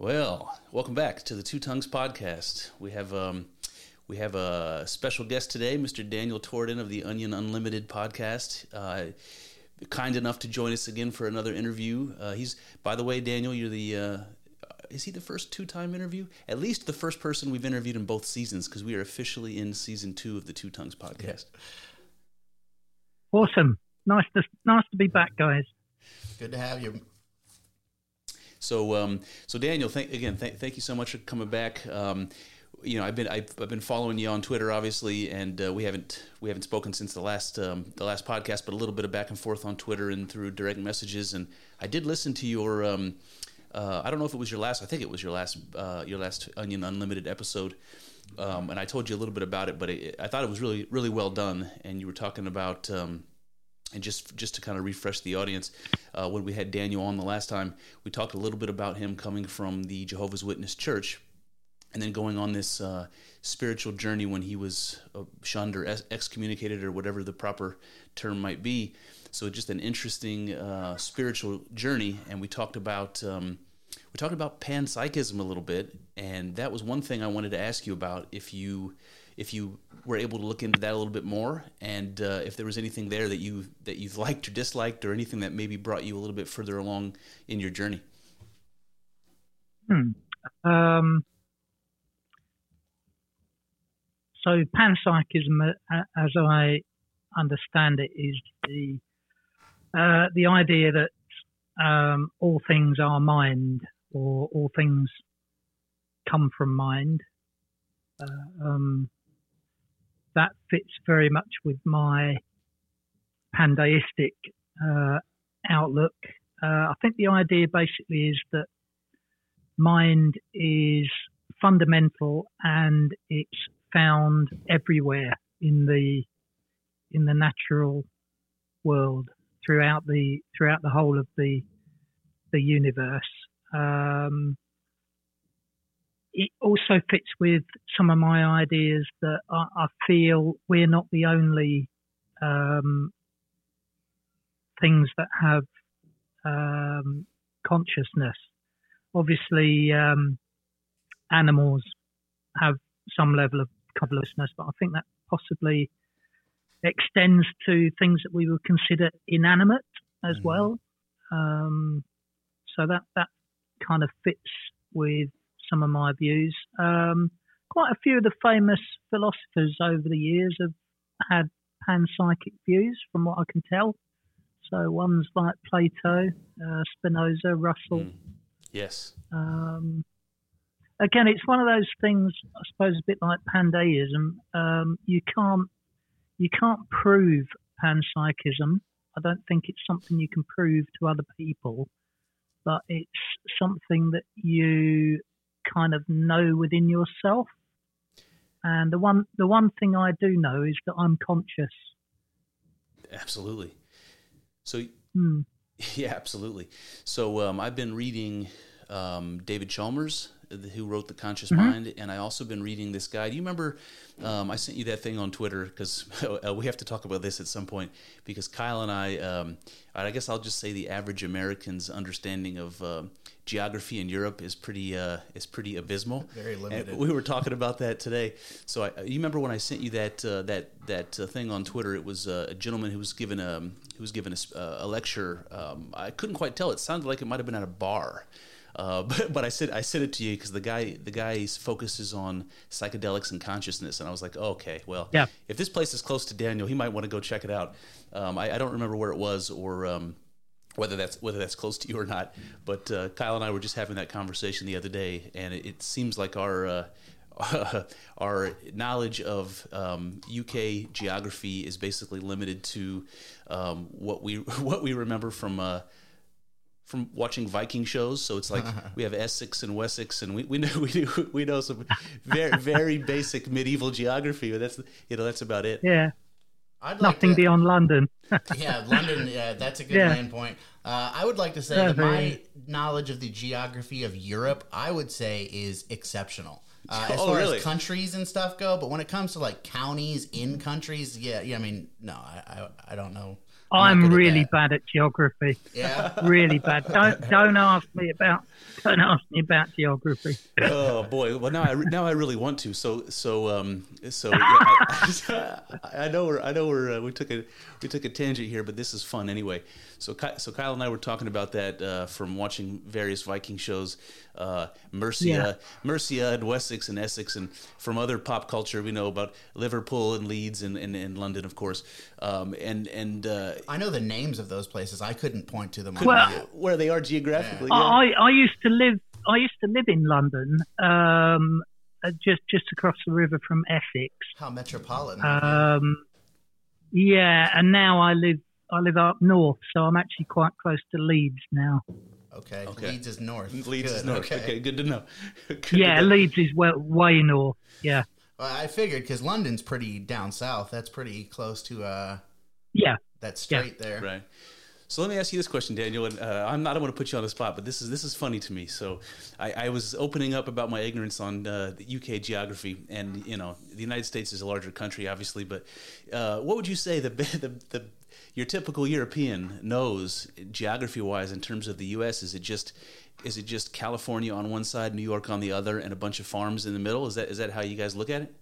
Well, welcome back to the Two Tongues podcast. We have um, we have a special guest today, Mr. Daniel Torden of the Onion Unlimited podcast. Uh, kind enough to join us again for another interview. Uh, he's, by the way, Daniel, you're the. Uh, is he the first two-time interview? At least the first person we've interviewed in both seasons, because we are officially in season two of the Two Tongues podcast. Awesome, nice to nice to be back, guys. Good to have you. So, um, so Daniel, thank, again, th- thank you so much for coming back. Um, you know, I've been I've, I've, been following you on Twitter, obviously, and uh, we haven't we haven't spoken since the last um, the last podcast, but a little bit of back and forth on Twitter and through direct messages. And I did listen to your um, uh, I don't know if it was your last. I think it was your last uh, your last Onion Unlimited episode. Um, and I told you a little bit about it, but it, I thought it was really really well done. And you were talking about um, and just just to kind of refresh the audience, uh, when we had Daniel on the last time, we talked a little bit about him coming from the Jehovah's Witness Church, and then going on this uh, spiritual journey when he was uh, shunned or excommunicated or whatever the proper term might be. So just an interesting uh, spiritual journey, and we talked about. Um, we talked about panpsychism a little bit, and that was one thing I wanted to ask you about. If you if you were able to look into that a little bit more, and uh, if there was anything there that you that you've liked or disliked, or anything that maybe brought you a little bit further along in your journey. Hmm. Um, so panpsychism, uh, as I understand it, is the uh, the idea that um, all things are mind, or all things come from mind. Uh, um, that fits very much with my pandeistic uh, outlook. Uh, I think the idea basically is that mind is fundamental and it's found everywhere in the in the natural world throughout the throughout the whole of the the universe. Um, it also fits with some of my ideas that I, I feel we're not the only um, things that have um, consciousness. Obviously, um, animals have some level of consciousness, but I think that possibly extends to things that we would consider inanimate as mm-hmm. well. Um, so that that kind of fits with some of my views. Um, quite a few of the famous philosophers over the years have had panpsychic views, from what I can tell. So ones like Plato, uh, Spinoza, Russell. Mm. Yes. Um, again, it's one of those things. I suppose a bit like pandeism. Um, you can't you can't prove panpsychism. I don't think it's something you can prove to other people, but it's something that you kind of know within yourself. And the one the one thing I do know is that I'm conscious. Absolutely. So hmm. yeah, absolutely. So um, I've been reading um, David Chalmers, who wrote The Conscious mm-hmm. Mind, and I also been reading this guy. Do you remember? Um, I sent you that thing on Twitter because uh, we have to talk about this at some point because Kyle and I, um, I guess I'll just say the average American's understanding of uh, geography in Europe is pretty uh, is pretty abysmal. Very limited. And we were talking about that today. So I, you remember when I sent you that uh, that that uh, thing on Twitter? It was uh, a gentleman who was given a who was given a, a lecture. Um, I couldn't quite tell. It sounded like it might have been at a bar Uh, but, but I said I said it to you because the guy the guy focuses on psychedelics and consciousness, and I was like, oh, okay, well, Yeah. if this place is close to Daniel, he might want to go check it out. Um, I, I don't remember where it was or um, whether that's whether that's close to you or not. But uh, Kyle and I were just having that conversation the other day, and it, it seems like our uh, our knowledge of um, UK geography is basically limited to um, what we what we remember from. Uh, from watching Viking shows, so it's like we have Essex and Wessex, and we, we know we do, we know some very very basic medieval geography, but that's you know that's about it. Yeah, I'd like nothing to, beyond London. yeah, London. Yeah, that's a good Yeah. main point. Uh, I would like to say Yeah, that my knowledge of the geography of Europe, I would say, is exceptional. Uh, as Oh, far really? as countries and stuff go, but when it comes to like counties in countries, yeah, yeah. I mean, no, I, I, I don't know. I'm I'm really bad at geography. Yeah, Really bad. Don't don't ask me about don't ask me about geography. oh boy well now i re- now i really want to so so um so yeah, I, I know we're i know we're uh, we took a we took a tangent here but this is fun anyway so Ky- so kyle and i were talking about that uh, from watching various viking shows uh mercia Yeah. mercia and wessex and essex and from other pop culture we know about liverpool and leeds and and, and london of course um and and uh I know the names of those places. I couldn't point to them. Well- where they are geographically yeah. I I used to live I used to live in London, um, uh, just just across the river from Essex. how metropolitan. Um, yeah, and now I live I live up north, so I'm actually quite close to Leeds now. okay. okay. Leeds is north. Leeds is north. Okay. good to know. Good to Yeah, know. Leeds is well, way north. Yeah, Well, I figured because London's pretty down south. That's pretty close to uh, yeah. that straight there. Right. So let me ask you this question, Daniel. And uh, I'm not. I don't want to put you on the spot, but this is this is funny to me. So I, I was opening up about my ignorance on uh, the UK geography, and you know, the United States is a larger country, obviously. But uh, what would you say the the, the your typical European knows geography-wise in terms of the U.S. Is it just is it just California on one side, New York on the other, and a bunch of farms in the middle? Is that is that how you guys look at it?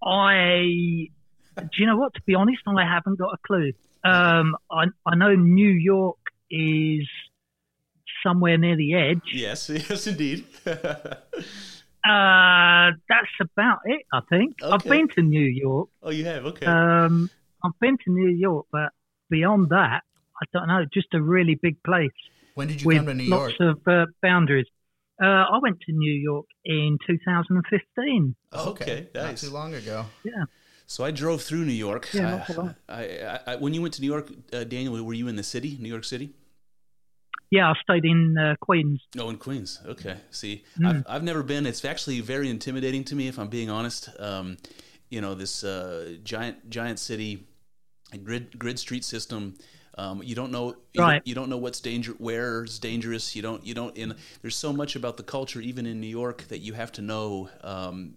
I do you know what? To be honest, I haven't got a clue. Um, I I know New York is somewhere near the edge. Yes, yes, indeed. Uh, that's about it. I think I've been to New York. oh, you have okay. Um, I've been to New York, but beyond that, I don't know. Just a really big place When did you come to New York? lots of uh, boundaries. Uh, I went to New York in 2015. Oh, Okay, Not too long ago. Yeah. So I drove through New York. Yeah, I- not for long. I, I, I, when you went to New York, uh, Daniel, were you in the city, New York City? Yeah, I stayed in uh, Queens. Oh, in Queens. Okay. See, Hmm. I've, I've never been. It's actually very intimidating to me, if I'm being honest. Um, you know, this uh, giant giant city, grid grid street system. Um, you don't know. You, Right. don't, you don't know what's danger, where's dangerous. You don't. You don't. In there's so much about the culture, even in New York, that you have to know. Um,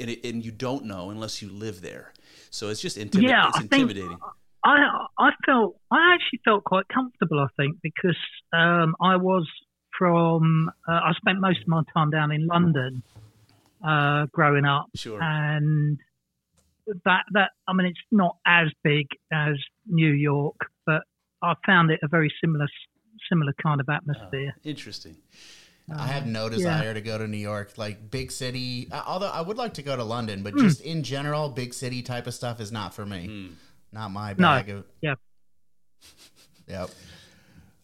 and, and you don't know unless you live there. So it's just intimi- Yeah, it's I think- intimidating. I I felt I actually felt quite comfortable. I think because um, I was from uh, I spent most of my time down in London uh, growing up, Sure. and that that I mean it's not as big as New York, but I found it a very similar similar kind of atmosphere. Interesting. I have no yeah. desire to go to New York, like big city. uh, Although I would like to go to London, but just in general, big city type of stuff is not for me. Hmm. Not my No. bag of. Yeah. Yep.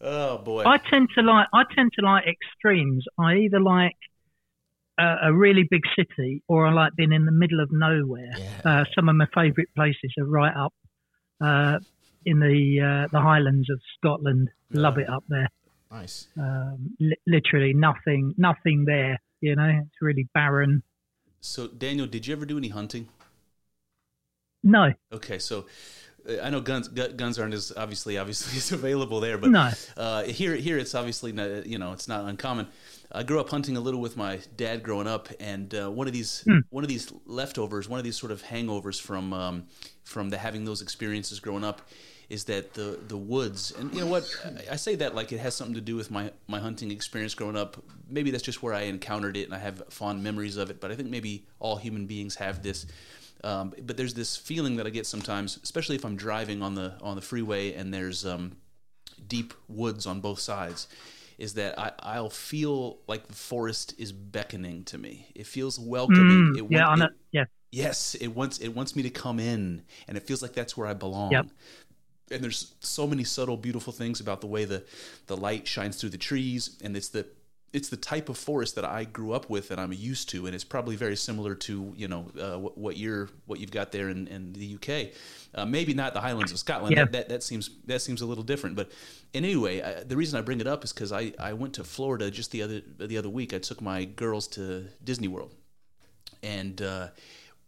Oh boy. I tend to like I tend to like extremes. I either like a, a really big city, or I like being in the middle of nowhere. Yeah. Uh, some of my favourite places are right up uh, in the uh, the Highlands of Scotland. Love it up there. Nice. Um, li- literally nothing, nothing there. You know, it's really barren. So Daniel, did you ever do any hunting? No, Okay, so uh, I know guns gu- guns aren't as obviously obviously as available there, but No. uh, here here it's obviously not, you know it's not uncommon. I grew up hunting a little with my dad growing up, and uh, one of these one of these leftovers, one of these sort of hangovers from um, from the having those experiences growing up, is that the the woods and you know what I, say that like it has something to do with my my hunting experience growing up. Maybe that's just where I encountered it, and I have fond memories of it. But I think maybe all human beings have this. Um, but there's this feeling that I get sometimes, especially if I'm driving on the on the freeway and there's um, deep woods on both sides. is that I, I'll feel like the forest is beckoning to me. It feels welcoming. Mm, it, yeah, on it- it. Yeah. Yes, it wants it wants me to come in, and it feels like that's where I belong. Yep. And there's so many subtle, beautiful things about the way the the light shines through the trees, and it's the it's the type of forest that I grew up with and I'm used to, and it's probably very similar to you know uh, what, what you're what you've got there in, in the UK. Uh, maybe not the Highlands of Scotland. Yeah. That, that that seems that seems a little different. But and anyway, I, the reason I bring it up is because I, I went to Florida just the other the other week. I took my girls to Disney World, and uh,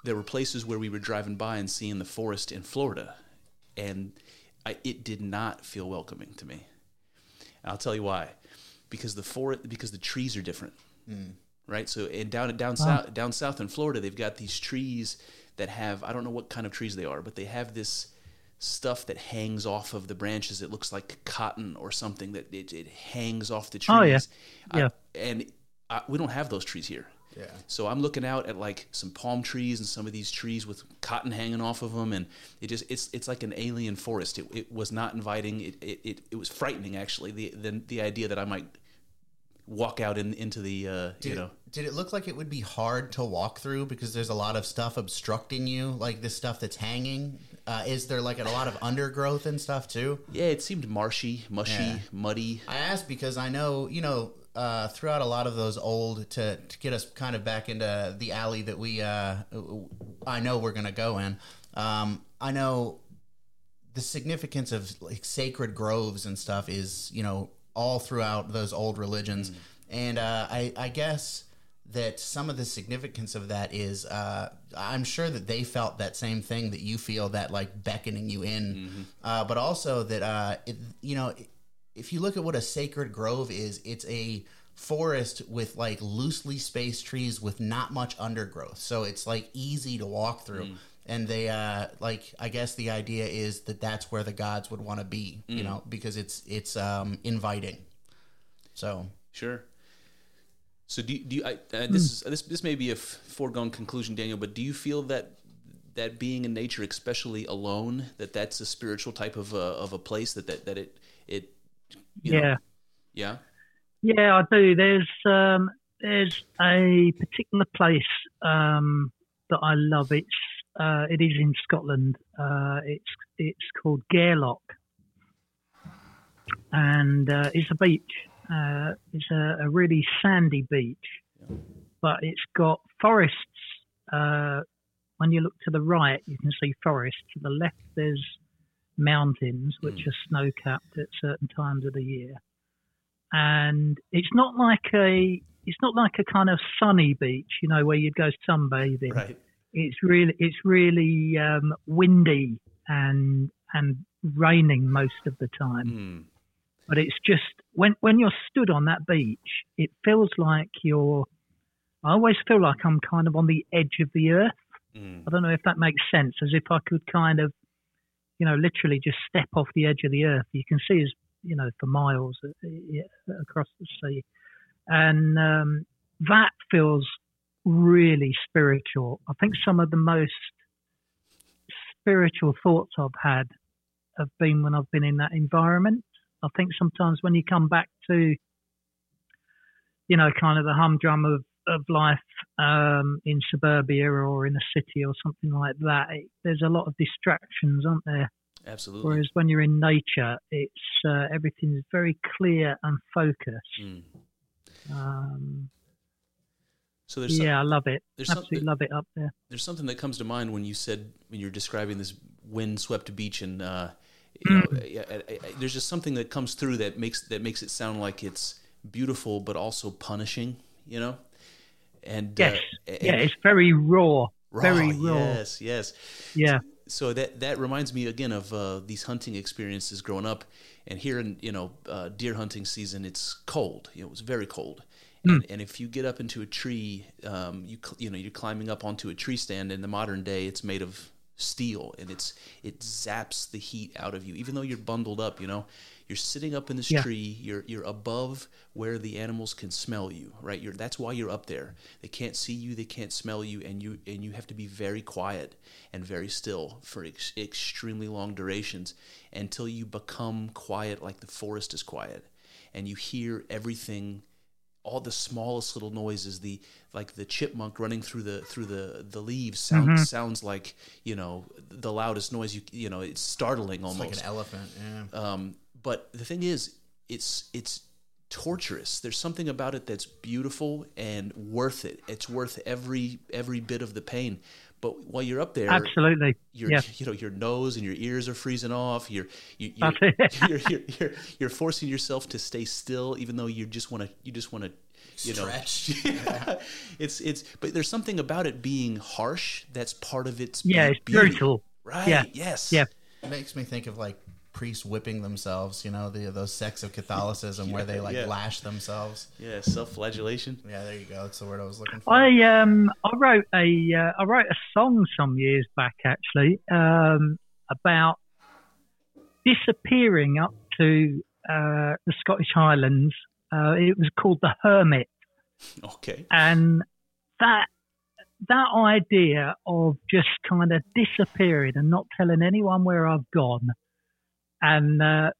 there were places where we were driving by and seeing the forest in Florida, and I, it did not feel welcoming to me. And I'll tell you why, because the forest because the trees are different, mm. right? So and down down south down south in Florida, they've got these trees that have I don't know what kind of trees they are, but they have this stuff that hangs off of the branches. It looks like cotton or something that it, it hangs off the trees. Oh, yeah. I- Yeah. and I, we don't have those trees here. Yeah. So I'm looking out at like some palm trees and some of these trees with cotton hanging off of them, and it just it's it's like an alien forest. It, it was not inviting. It, it it it was frightening actually. The the the idea that I might walk out in into the uh, Did, you know did it look like it would be hard to walk through because there's a lot of stuff obstructing you, like this stuff that's hanging? Uh, is there like a lot of undergrowth and stuff too? yeah it seemed marshy, mushy, Yeah. muddy. I asked because I know, you know, uh, throughout a lot of those old to, to get us kind of back into the alley that we, uh, I know we're going to go in. Um, I know the significance of like sacred groves and stuff is, you know, all throughout those old religions. And uh, I, I guess that some of the significance of that is uh, I'm sure that they felt that same thing that you feel that like beckoning you in, uh, but also that uh, it, you know if you look at what a sacred grove is, it's a forest with like loosely spaced trees with not much undergrowth, so it's like easy to walk through. And they uh, like I guess the idea is that that's where the gods would want to be, you know, because it's it's um, inviting. So Sure. So do you, do you, I, uh, this is this this may be a f- foregone conclusion, Daniel, but do you feel that that being in nature, especially alone, that that's a spiritual type of a, of a place that that, that it you know- Yeah. yeah Yeah, I do. There's um, there's a particular place um, that I love. It's uh, it is in Scotland. Uh, it's it's called Gairloch, and uh, it's a beach. Uh, it's a, a really sandy beach, but it's got forests. Uh, when you look to the right, you can see forest. To the left, there's mountains which are snow capped at certain times of the year and it's not like a it's not like a kind of sunny beach, you know, where you'd go sunbathing. right It's really it's really um, windy and and raining most of the time. Hmm. But it's just when when you're stood on that beach, it feels like you're. I always feel like I'm kind of on the edge of the earth. Mm. I don't know if that makes sense. As if I could kind of, you know, literally just step off the edge of the earth. You can see as you know for miles uh, across the sea, and um, that feels really spiritual. I think some of the most spiritual thoughts I've had have been when I've been in that environment. I think sometimes when you come back to, you know, kind of the humdrum of, of life um, in suburbia or in a city or something like that, it, there's a lot of distractions, aren't there? absolutely Whereas when you're in nature, it's uh, everything's very clear and focused. Mm. Um, so there's yeah, I love it. there's Absolutely love it up there. there's something that comes to mind when you said when you're describing this wind-swept beach and uh, you know, I- I- I- there's just something that comes through that makes that makes it sound like it's beautiful but also punishing, you know. And Yes, uh, and yeah, it's very raw, raw, very raw. Yes, yes. Yeah, So that that reminds me again of uh, these hunting experiences growing up, and here in you know uh, deer hunting season, it's cold. You know, it was very cold. And, and if you get up into a tree, um, you you know you're climbing up onto a tree stand. In the modern day, it's made of steel, and it's it zaps the heat out of you. Even though you're bundled up, you know, you're sitting up in this Yeah. tree. You're you're above where the animals can smell you, right? You're that's why you're up there. They can't see you, they can't smell you, and you and you have to be very quiet and very still for ex- extremely long durations until you become quiet, like the forest is quiet. and you hear everything all the smallest little noises the like the chipmunk running through the through the the leaves sound, Mm-hmm. sounds like you know the loudest noise you you know it's startling It's almost like an elephant. Yeah. um, but the thing is, it's it's torturous. There's something about it that's beautiful and worth it. It's worth every every bit of the pain. But while you're up there, Absolutely. your Yeah. you know your nose and your ears are freezing off. You're you, That's you're, you're, you're you're you're forcing yourself to stay still, even though you just want to you just want to you know Stretch. it's it's but there's something about it being harsh that's part of its Yeah, be- it's beauty. brutal. right Yeah. yes Yeah. It makes me think of like priests whipping themselves. You know, the those sects of Catholicism where they like yeah. lash themselves. yeah self-flagellation Yeah, there you go. That's the word I was looking for. I um I wrote a uh, I wrote a song some years back actually um, about disappearing up to uh, the Scottish Highlands. Uh, it was called the Hermit, okay and that that idea of just kind of disappearing and not telling anyone where I've gone, and uh,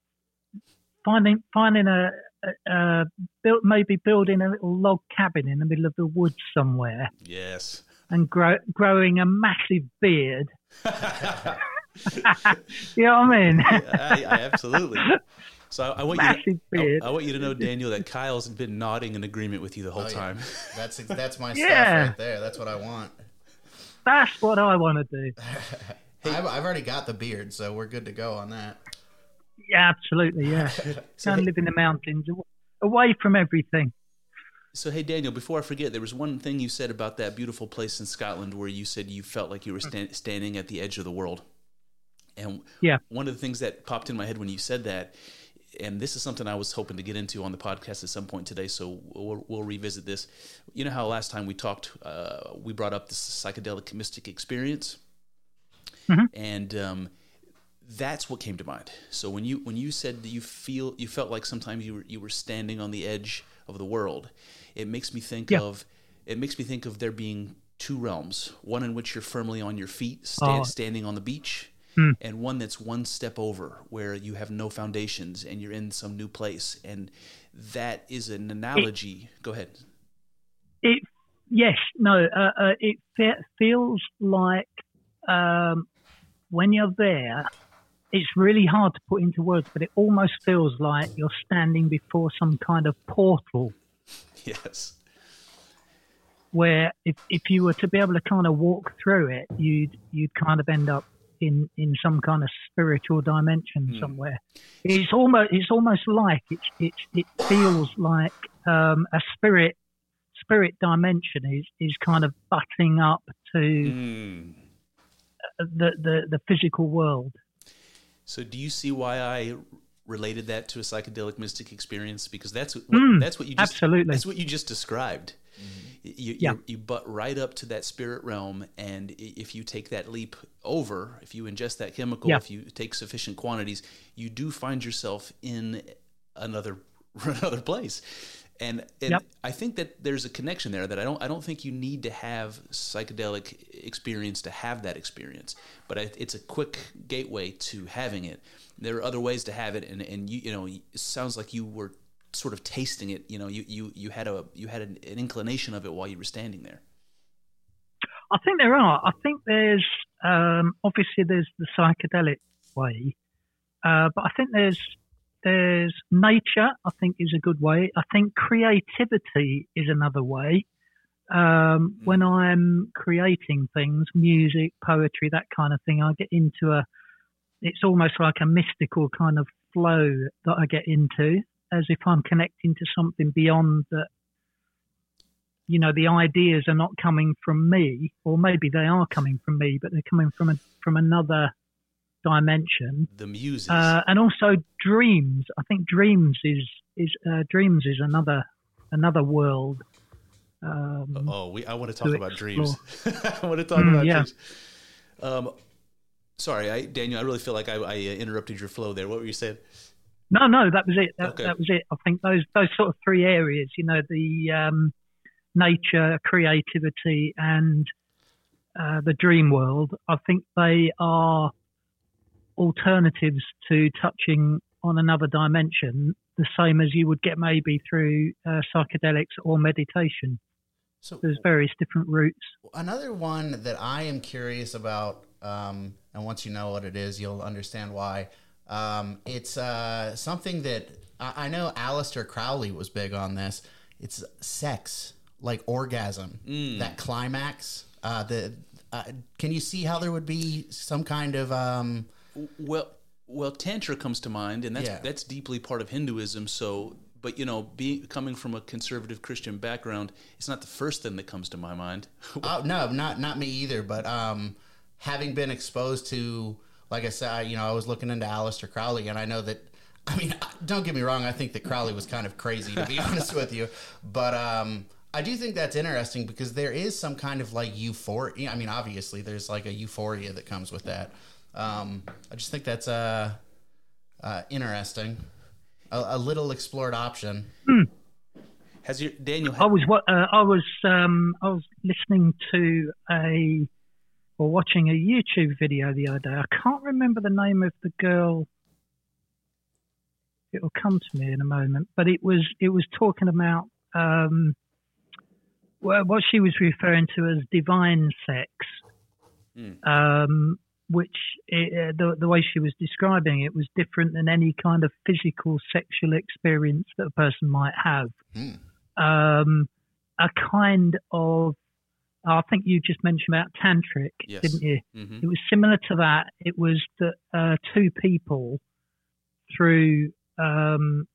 finding finding a, a, a built maybe building a little log cabin in the middle of the woods somewhere yes and grow, growing a massive beard. you know what I mean? I, I absolutely. So I, I want you. Massive To, beard. I want you to know, Daniel, that Kyle's been nodding in agreement with you the whole Oh, yeah. time. That's that's my Yeah. stuff right there. That's what I want. That's what I want to do. I've, I've already got the beard, so we're good to go on that. Yeah, absolutely. Yeah, go and live in the mountains, away from everything. So hey, Daniel, before I forget, there was one thing you said about that beautiful place in Scotland where you said you felt like you were stand, standing at the edge of the world. And Yeah. one of the things that popped in my head when you said that, and this is something I was hoping to get into on the podcast at some point today, so we'll, we'll revisit this. You know how last time we talked, uh, we brought up this psychedelic mystic experience, and um, that's what came to mind. So when you when you said that you feel you felt like sometimes you were you were standing on the edge of the world, it makes me think Yeah. of it makes me think of there being two realms: one in which you're firmly on your feet, sta- Oh. standing on the beach, and one that's one step over, where you have no foundations and you're in some new place. And that is an analogy. Go ahead. It, yes, no, uh, uh, it fe- feels like um, when you're there, it's really hard to put into words, but it almost feels like you're standing before some kind of portal Yes. where if, if you were to be able to kind of walk through it, you'd you'd kind of end up in, in some kind of spiritual dimension somewhere. It's almost it's almost like it's it's it feels like um, a spirit spirit dimension is, is kind of butting up to Mm. the, the, the physical world. So, do you see why I related that to a psychedelic mystic experience? Because that's what Mm, that's what you just, absolutely. that's what you just described. You, Yeah. you you butt right up to that spirit realm, and if you take that leap over, if you ingest that chemical, Yeah. if you take sufficient quantities, you do find yourself in another another place. And, and Yep. I think that there's a connection there that I don't I don't think you need to have psychedelic experience to have that experience, but I, it's a quick gateway to having it. There are other ways to have it, and, and you you know it sounds like you were sort of tasting it. You know, you you, you had a you had an, an inclination of it while you were standing there. I think there are. I think there's um, obviously there's the psychedelic way, uh, but I think there's there's nature. I think is a good way. I think creativity is another way. Um, when I'm creating things, music, poetry, that kind of thing, I get into a. It's almost like a mystical kind of flow that I get into, as if I'm connecting to something beyond that you know the ideas are not coming from me or maybe they are coming from me but they're coming from a, from another dimension The muses. uh, and also dreams i think dreams is is uh, dreams is another another world um, oh, we I want to talk to about dreams. I want to talk Mm, about yeah. dreams. Um, sorry, I, Daniel. I really feel like I, I interrupted your flow there. What were you saying? no no that was it that, Okay. that was it i think those those sort of three areas you know the um, nature creativity and uh, the dream world i think they are alternatives to touching on another dimension. The the same as you would get maybe through uh, psychedelics or meditation. So There's various different routes. another one that I am curious about, um, and once you know what it is, you'll understand why. Um, it's uh, something that I, I know Aleister Crowley was big on this. It's sex, like orgasm, that climax. Uh, the uh, can you see how there would be some kind of um, Well, well, tantra comes to mind, and that's Yeah. that's deeply part of Hinduism. So, but you know, be, coming from a conservative Christian background, it's not the first thing that comes to my mind. Oh no, not not me either. But um, having been exposed to, like I said, I, you know, I was looking into Aleister Crowley, and I know that. I mean, don't get me wrong. I think that Crowley was kind of crazy, to be honest with you. But um, I do think that's interesting because there is some kind of like euphoria. I mean, obviously, there's like a euphoria that comes with that. Um, I just think that's uh, uh, interesting. A, a little explored option. Has your Daniel? I was wa- uh, I was um, I was listening to a or watching a YouTube video the other day. I can't remember the name of the girl. It will come to me in a moment, but it was it was talking about um, well, what she was referring to as divine sex, um, which it, uh, the the way she was describing it was different than any kind of physical sexual experience that a person might have um, a kind of I think you just mentioned about tantric, Yes. didn't you? hmm It was similar to that. It was that uh, two people through um,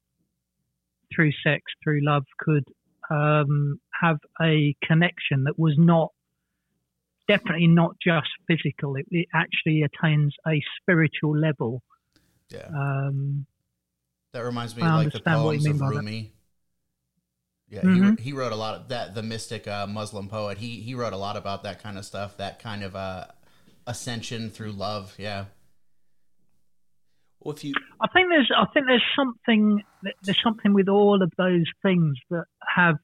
through sex, through love, could um, have a connection that was not definitely not just physical. It, it actually attains a spiritual level. Yeah. Um, That reminds me I of like the understand what you poems mean of by that. Rumi. Yeah, Mhm. he, he wrote a lot of that. The mystic uh, Muslim poet. He he wrote a lot about that kind of stuff. That kind of uh, ascension through love. Yeah. Well, if you I think there's I think there's something there's something with all of those things that have.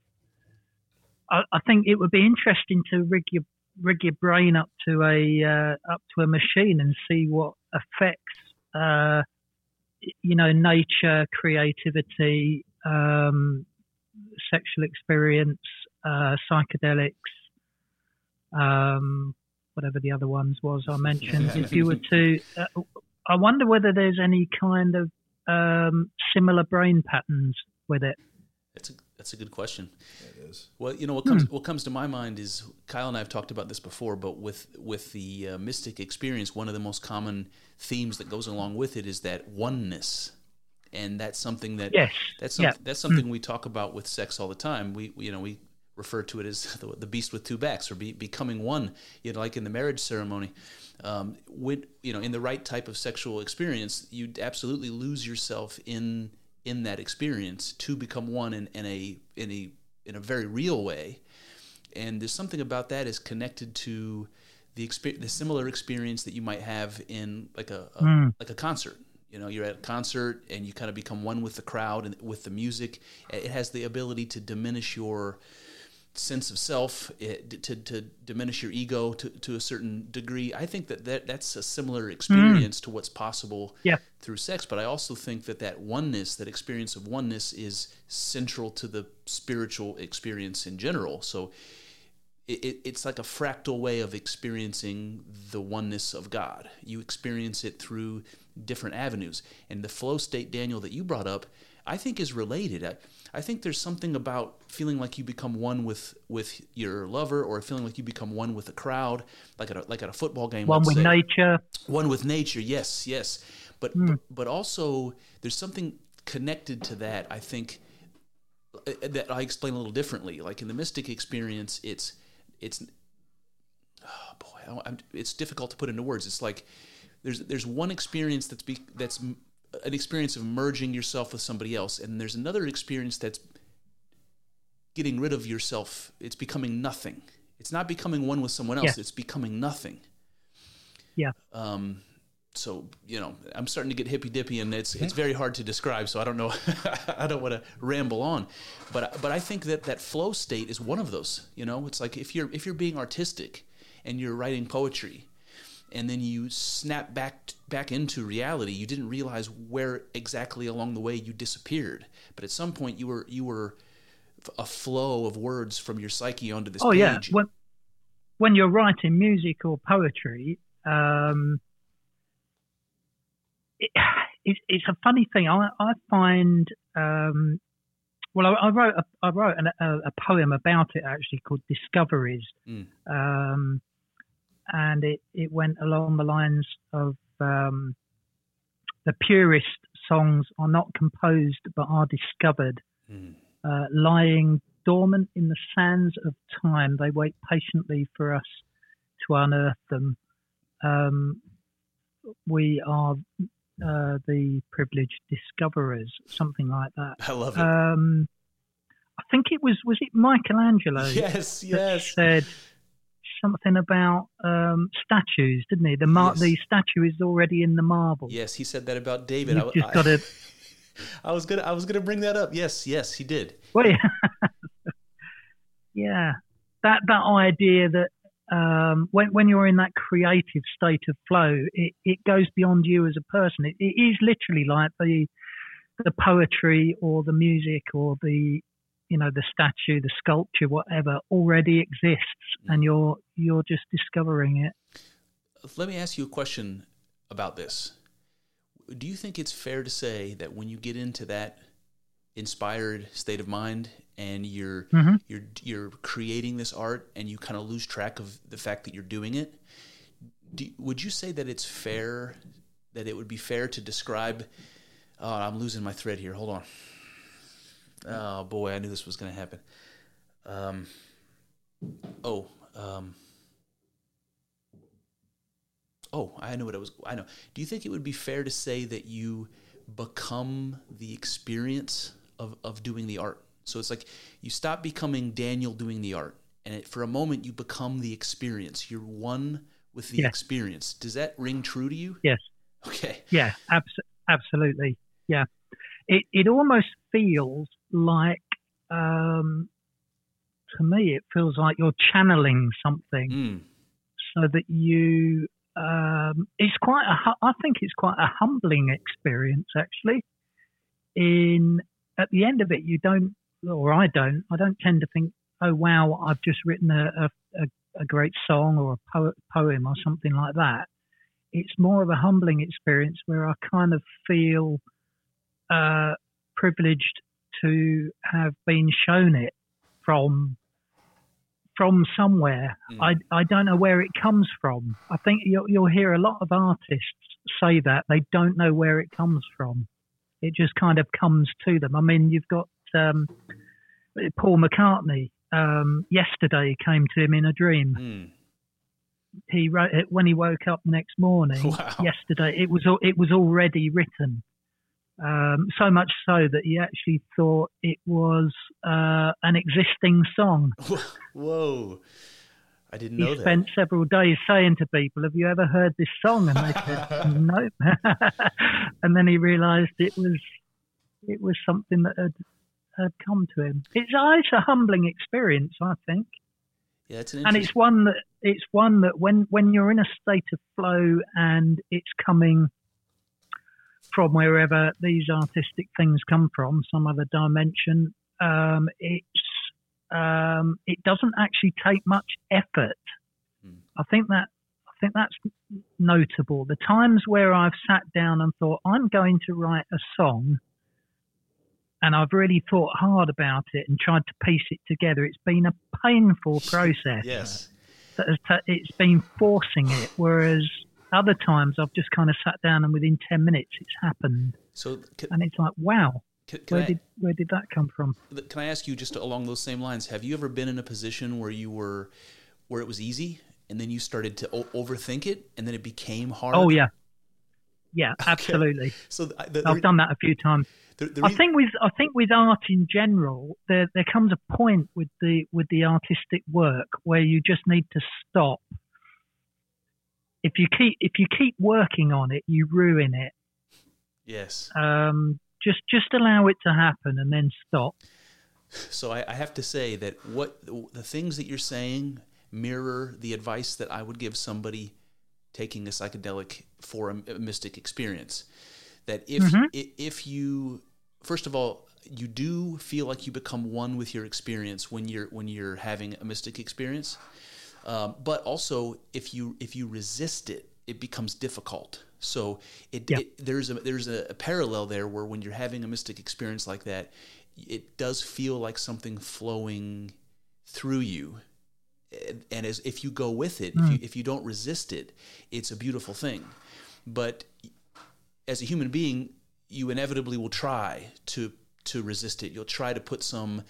I, I think it would be interesting to rig your rig your brain up to a uh, up to a machine and see what effects uh, you know nature, creativity, um, sexual experience, uh, psychedelics, um, whatever the other ones was I mentioned. if you were to uh, I wonder whether there's any kind of um, similar brain patterns with it. That's a that's a good question. It is. Well, you know what comes what comes to my mind is Kyle and I have talked about this before, but with with the uh, mystic experience, one of the most common themes that goes along with it is that oneness, and that's something that Yes. that's Yeah. something, that's something we talk about with sex all the time. We we, you know we refer to it as the, the beast with two backs or be, becoming one. You know, like in the marriage ceremony. Um, with you know, in the right type of sexual experience, you absolutely lose yourself in in that experience to become one in, in a in a in a very real way. And there's something about that is connected to the exper- the similar experience that you might have in like a, a hmm. like a concert. You know, you're at a concert and you kind of become one with the crowd and with the music. It has the ability to diminish your sense of self, it, to, to diminish your ego to, to a certain degree. I think that, that that's a similar mm. experience to what's possible Yeah. through sex. But I also think that that oneness, that experience of oneness, is central to the spiritual experience in general. So it, it, it's like a fractal way of experiencing the oneness of God. You experience it through different avenues. And the flow state, Daniel, that you brought up, I think is related. I, I think there's something about feeling like you become one with, with your lover or feeling like you become one with a crowd, like at a, like at a football game. One with say nature. one with nature yes yes but, but but also there's something connected to that i think uh, that i explain a little differently like in the mystic experience it's it's oh boy it's difficult to put into words it's like there's there's one experience that's be, that's an experience of merging yourself with somebody else and there's another experience that's getting rid of yourself it's becoming nothing it's not becoming one with someone else Yeah. it's becoming nothing Yeah. um, so you know, I'm starting to get hippy dippy, and it's it's very hard to describe. So I don't know, I don't want to ramble on, but but I think that that flow state is one of those. You know, it's like if you're if you're being artistic and you're writing poetry, and then you snap back back into reality. You didn't realize where exactly along the way you disappeared, but at some point you were you were a flow of words from your psyche onto this oh page. yeah when, when you're writing music or poetry um, it, it's, it's a funny thing i, I find um, well I, I, wrote a, I wrote an, a, a, poem about it actually called discoveries Mm. um, and it, it went along the lines of um, the purest songs are not composed but are discovered Mm. uh, lying dormant in the sands of time. They wait patiently for us to unearth them. Um, we are uh, the privileged discoverers, something like that. I love it. Um, I think it was was it Michelangelo yes, yes. said something about um, statues, didn't he? The mar- Yes. the statue is already in the marble. Yes, he said that about David. You've I, just got to I was gonna I was gonna bring that up. Yes, yes, he did. Well, yeah, yeah. That that idea that um, when when you're in that creative state of flow, it, it goes beyond you as a person. It, it is literally like the the poetry or the music or the you know the statue, the sculpture, whatever already exists, and you're you're just discovering it. Let me ask you a question about this. Do you think it's fair to say that when you get into that inspired state of mind and you're Mhm. you're you're creating this art and you kind of lose track of the fact that you're doing it, do, would you say that it's fair that it would be fair to describe? Oh, I'm losing my thread here. Hold on. Oh boy, I knew this was going to happen. Um, oh, um, oh, I know what I was. I know. Do you think it would be fair to say that you become the experience of of doing the art? So it's like you stop becoming Daniel doing the art, and it, for a moment you become the experience. You're one with the experience. Does that ring true to you? Yes. Okay. Yeah, abs- absolutely. Yeah, it it almost feels like um, to me it feels like you're channeling something, Mm. so that you. Um, it's quite a. I think it's quite a humbling experience actually. In at the end of it, you don't, or I don't. I don't tend to think, oh wow, I've just written a a, a, a great song or a po- poem or something like that it's more of a humbling experience where I kind of feel uh, privileged to have been shown it from from somewhere. Mm. I I don't know where it comes from. I think you'll, you'll hear a lot of artists say that they don't know where it comes from. It just kind of comes to them. I mean, you've got um, Paul McCartney. Um, yesterday came to him in a dream Mm. he wrote it when he woke up next morning Wow. yesterday it was it was already written um, so much so that he actually thought it was uh, an existing song. Whoa. I didn't know he spent several days saying to people have you ever heard this song? And they said no and then he realized it was it was something that had had come to him. It's, uh, it's a humbling experience i think. Yeah, it's an and it's one that it's one that when when you're in a state of flow and it's coming from wherever these artistic things come from, some other dimension, um, it's um, it doesn't actually take much effort. Hmm. I think that I think that's notable. The times where I've sat down and thought I'm going to write a song. And I've really thought hard about it and tried to piece it together. It's been a painful process yes. that has ta it's been forcing it. Whereas other times I've just kind of sat down and within ten minutes it's happened, So can, and it's like, wow, can, can where I, did where did that come from? can I ask you just along those same lines? Have you ever been in a position where you were, where it was easy, and then you started to o- overthink it, and then it became hard? Oh yeah, yeah, absolutely. So the, the, I've done that a few times. I think with I think with art in general, there there comes a point with the with the artistic work where you just need to stop. If you keep if you keep working on it, you ruin it. yes. Um, just just allow it to happen and then stop. So I, I have to say that what the things that you're saying mirror the advice that I would give somebody taking a psychedelic for a, a mystic experience. That if mm-hmm. if you first of all you do feel like you become one with your experience when you're when you're having a mystic experience, um, but also if you if you resist it, it becomes difficult. So it, yeah. it there's a there's a, a parallel there where when you're having a mystic experience like that, it does feel like something flowing through you and as if you go with it, mm. if you if you don't resist it, it's a beautiful thing. But as a human being, you inevitably will try to to resist it. You'll try to put some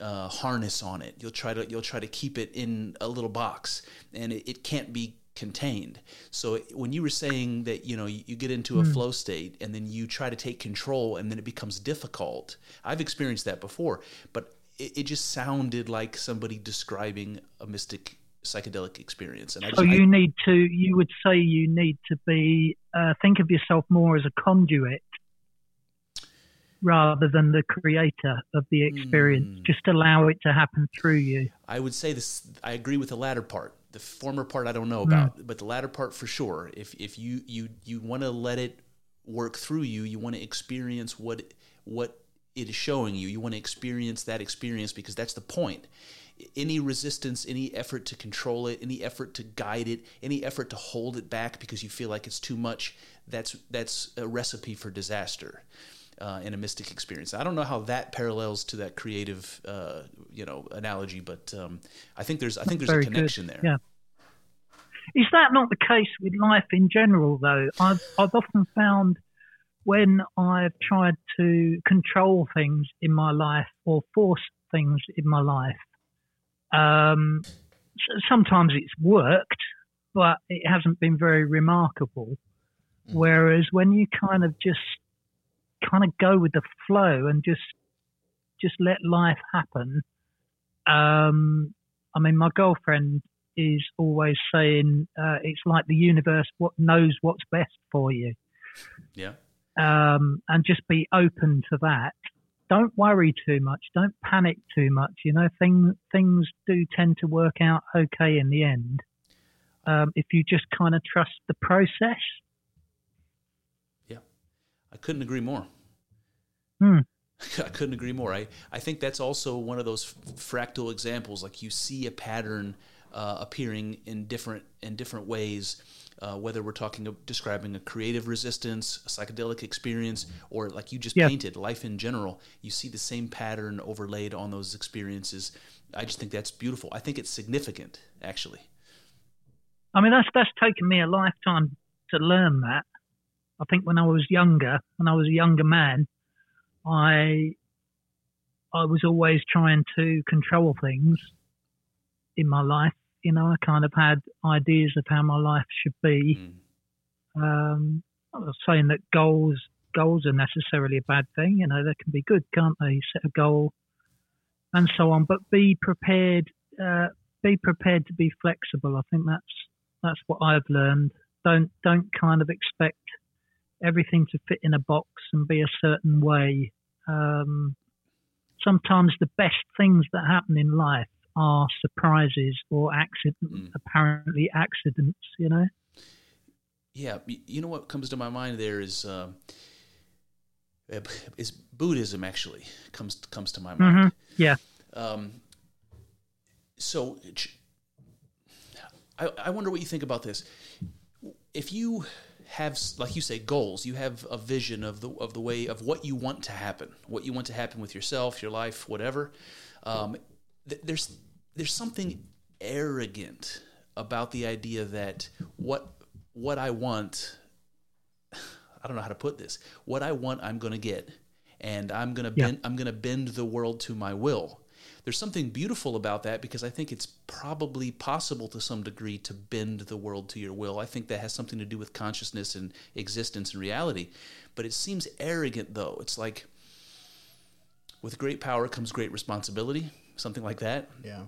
uh, harness on it. You'll try to you'll try to keep it in a little box, and it, it can't be contained. So when you were saying that you know you, you get into a mm. flow state and then you try to take control and then it becomes difficult. I've experienced that before, but it, it just sounded like somebody describing a mystic psychedelic experience. And I just, so you I, need to, you would say you need to be, uh, think of yourself more as a conduit rather than the creator of the experience. Mm, just allow it to happen through you. I would say this, I agree with the latter part. The former part I don't know about, mm. but the latter part for sure. If, if you, you, you want to let it work through you, you want to experience what, what it is showing you. You want to experience that experience because that's the point. Any resistance, any effort to control it, any effort to guide it, any effort to hold it back because you feel like it's too much, that's that's a recipe for disaster. Uh, in a mystic experience. I don't know how that parallels to that creative, uh, you know, analogy, but um, I think there's I think there's a connection good. there. Yeah. Is that not the case with life in general, though? I've I've often found when I've tried to control things in my life or force things in my life, um, sometimes it's worked, but it hasn't been very remarkable. Mm. Whereas when you kind of just kind of go with the flow and just just let life happen. Um, I mean, my girlfriend is always saying uh, it's like the universe what knows what's best for you. Yeah um, and just be open to that. Don't worry too much. Don't panic too much. You know, things things do tend to work out okay in the end um, if you just kind of trust the process. Yeah, I couldn't agree more. Hmm. I couldn't agree more. I, I think that's also one of those fractal examples. Like you see a pattern uh, appearing in different in different ways uh, whether we're talking of describing a creative resistance, a psychedelic experience, or like you just yeah. painted, life in general, you see the same pattern overlaid on those experiences. I just think that's beautiful. I think it's significant, actually. I mean, that's that's taken me a lifetime to learn that. I think when I was younger, when I was a younger man, I I was always trying to control things in my life you know, I kind of had ideas of how my life should be. Mm. Um, I'm not saying that goals goals are necessarily a bad thing. You know, they can be good, can't they? Set a goal and so on, but be prepared. Uh, be prepared to be flexible. I think that's that's what I've learned. Don't don't kind of expect everything to fit in a box and be a certain way. Um, sometimes the best things that happen in life are surprises or accident, mm. apparently accidents, you know? Yeah, you know what comes to my mind there is uh, is Buddhism actually comes comes to my mind. Mm-hmm. Yeah. Um, so, I, I wonder what you think about this. If you have, like you say, goals, you have a vision of the of the way of what you want to happen, what you want to happen with yourself, your life, whatever. Um, th- there's there's something arrogant about the idea that what what I want I don't know how to put this. What I want I'm going to get and I'm going to yeah. bend I'm going to bend the world to my will. There's something beautiful about that because I think it's probably possible to some degree to bend the world to your will. I think that has something to do with consciousness and existence and reality. But it seems arrogant though. It's like with great power comes great responsibility something like that. Yeah.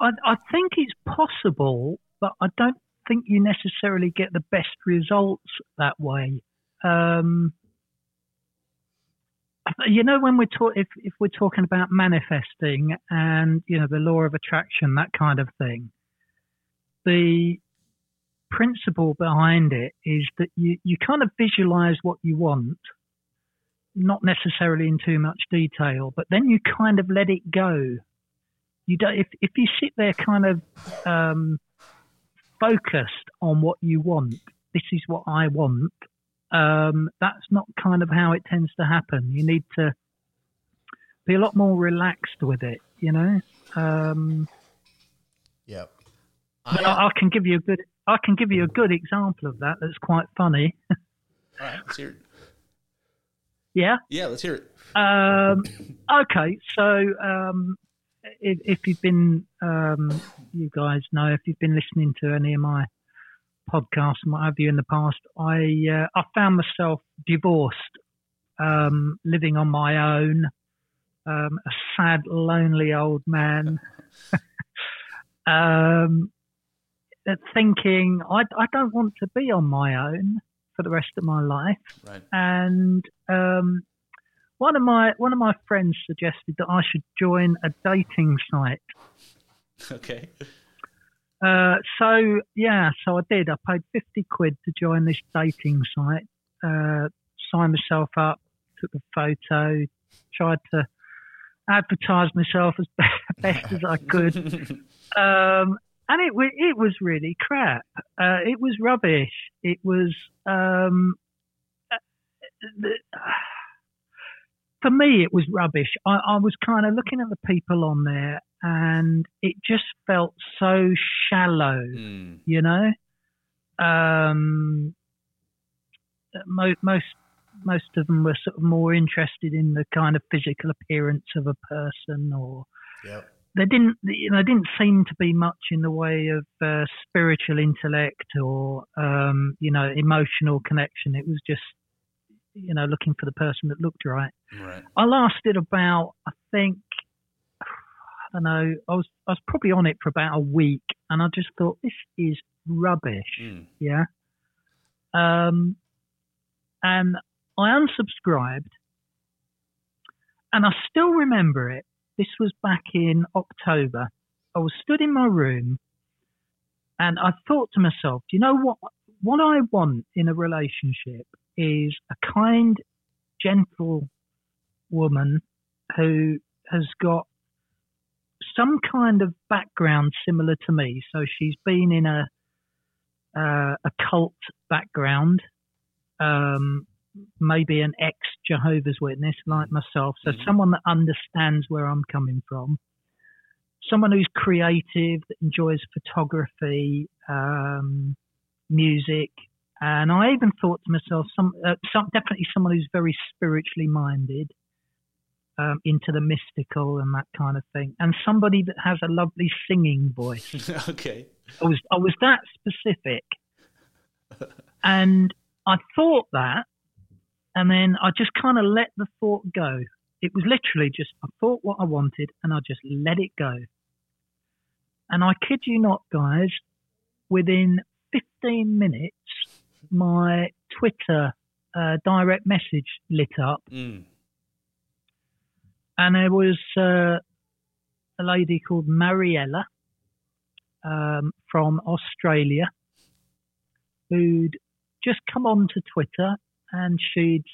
I, I think it's possible, but I don't think you necessarily get the best results that way. Um, you know, when we're talk, if if we're talking about manifesting and you know the law of attraction, that kind of thing, the principle behind it is that you, you kind of visualize what you want, not necessarily in too much detail, but then you kind of let it go. You don't, if, if you sit there kind of um, focused on what you want, this is what I want, um, that's not kind of how it tends to happen. You need to be a lot more relaxed with it, you know? Um, Yep. I, I can give you a good I can give you a good example of that. That's quite funny. All right, let's hear it. yeah. Yeah, let's hear it. Um, okay, so um, if, if you've been, um, you guys know, if you've been listening to any of my podcasts and what have you in the past, I uh, I found myself divorced, um, living on my own, um, a sad, lonely old man. um, thinking I, I don't want to be on my own for the rest of my life, Right. and um, one of my one of my friends suggested that I should join a dating site. Okay. Uh, so yeah, so I did. I paid fifty quid to join this dating site. Uh, signed myself up, took a photo, tried to advertise myself as best as I could. Um, and it it was really crap. Uh, it was rubbish. It was um, uh, the, for me. It was rubbish. I, I was kind of looking at the people on there, and it just felt so shallow. Mm. You know, um, mo- most most of them were sort of more interested in the kind of physical appearance of a person or Yep. there didn't you know didn't seem to be much in the way of uh, spiritual intellect or um, you know emotional connection. It was just you know looking for the person that looked right. Right. I lasted about I think I don't know I was I was probably on it for about a week and I just thought this is rubbish. Mm. Yeah. Um, and I unsubscribed, and I still remember it. This was back in October. I was stood in my room, and I thought to myself, "Do you know what? What I want in a relationship is a kind, gentle woman who has got some kind of background similar to me. So she's been in a uh, a cult background, um, maybe an ex Jehovah's Witness like myself. So Mhm. someone that understands where I'm coming from, someone who's creative, that enjoys photography, um, music. And I even thought to myself, some, uh, some definitely someone who's very spiritually minded, um, into the mystical and that kind of thing, and somebody that has a lovely singing voice. okay. I was I was that specific, and I thought that, and then I just kind of let the thought go. It was literally just I thought what I wanted, and I just let it go. And I kid you not, guys, within 15 minutes, my Twitter uh, direct message lit up, Mm. and there was uh, a lady called Mariella um, from Australia who'd just come onto Twitter and she'd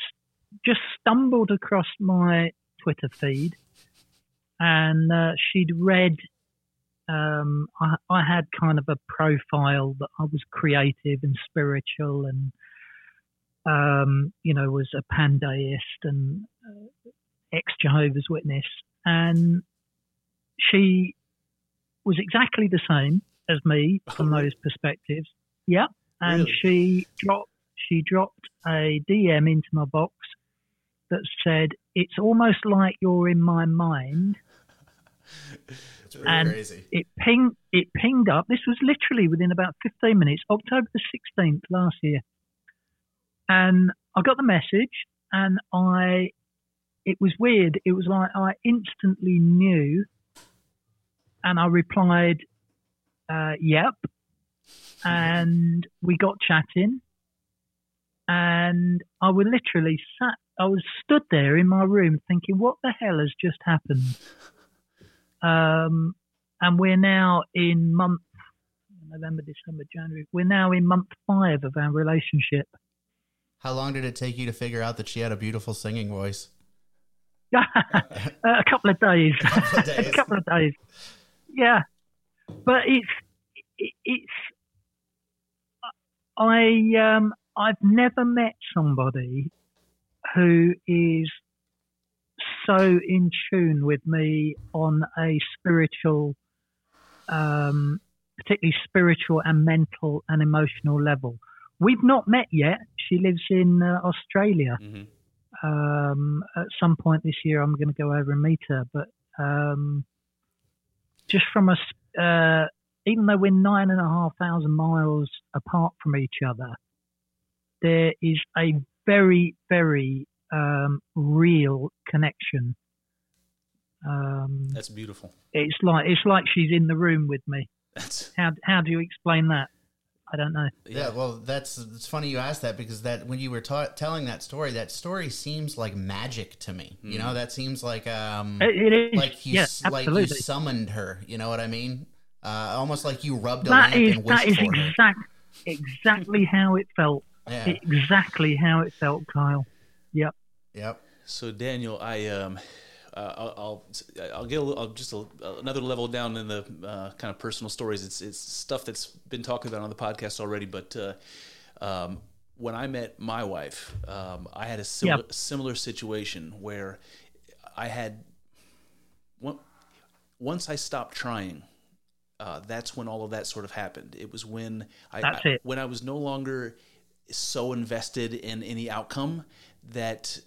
just stumbled across my Twitter feed and uh, she'd read. Um, I, I had kind of a profile that I was creative and spiritual and, um, you know, was a pandeist and uh, ex Jehovah's Witness. And she was exactly the same as me from Oh, those perspectives. Yeah, and Really? she dropped she dropped a DM into my box that said, "It's almost like you're in my mind." It's And- crazy. It pinged it pinged up. This was literally within about 15 minutes, October the 16th last year, and I got the message, and I it was weird. It was like I instantly knew, and I replied, uh, "Yep," and we got chatting, and I was literally sat. I was stood there in my room thinking, "What the hell has just happened?" Um, and we're now in month. November, December, January. We're now in month five of our relationship. How long did it take you to figure out that she had a beautiful singing voice? a couple of days. A couple of days. a couple of days. Yeah, but it's it's I um I've never met somebody who is so in tune with me on a spiritual, um, particularly spiritual and mental and emotional level. We've not met yet. She lives in uh, Australia. Mhm. Um, at some point this year, I'm going to go over and meet her. But um, just from us, uh, even though we're nine and a half thousand miles apart from each other, there is a very, very um, real connection. Um, That's beautiful. it's like it's like she's in the room with me. That's How how do you explain that? I don't know. Yeah, well, that's it's funny you asked that because that when you were ta- telling that story, that story seems like magic to me. You know, that seems like um It, it is. like you yeah, like you summoned her. You know what I mean? Uh, almost like you rubbed a That lamp is and wished that is for her. exactly how it felt. Yeah. Exactly how it felt, Kyle. Yep. Yep. So Daniel, I um, uh, I'll, I'll I'll get a little, I'll just a, another level down in the uh, kind of personal stories. It's it's stuff that's been talked about on the podcast already, but uh, um, when I met my wife, um, I had a similar Yep. similar situation where I had one, once I stopped trying. Uh, that's when all of that sort of happened. It was when I, I- when I was no longer so invested in any outcome that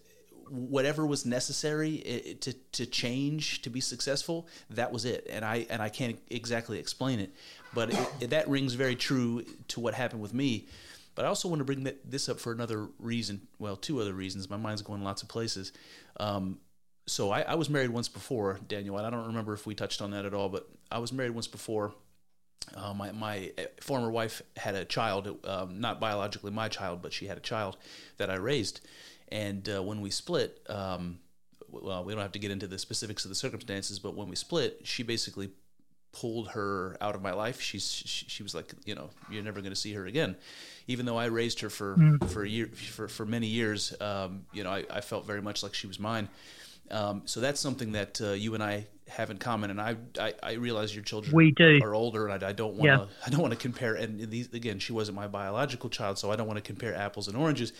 whatever was necessary i- to to change to be successful that was it. And i and i can't exactly explain it but it, that rings very true to what happened with me. But i also want to bring that, this up for another reason well two other reasons. My mind's going lots of places. Um, so I, I was married once before daniel i don't remember if we touched on that at all but i was married once before. Uh, my my uh, former wife had a child, um, not biologically my child, but she had a child that I raised. And uh, when we split, um, well, we don't have to get into the specifics of the circumstances, but when we split, she basically pulled her out of my life. She's she, she was like, you know, you're never going to see her again. Even though I raised her for for a year for for many years, um, you know, I, I felt very much like she was mine. Um, so that's something that uh, you and I have in common, and I I, I realize your children We do. are older, and I, I don't want to I don't want to compare. And these again, she wasn't my biological child, so I don't want to compare apples and oranges.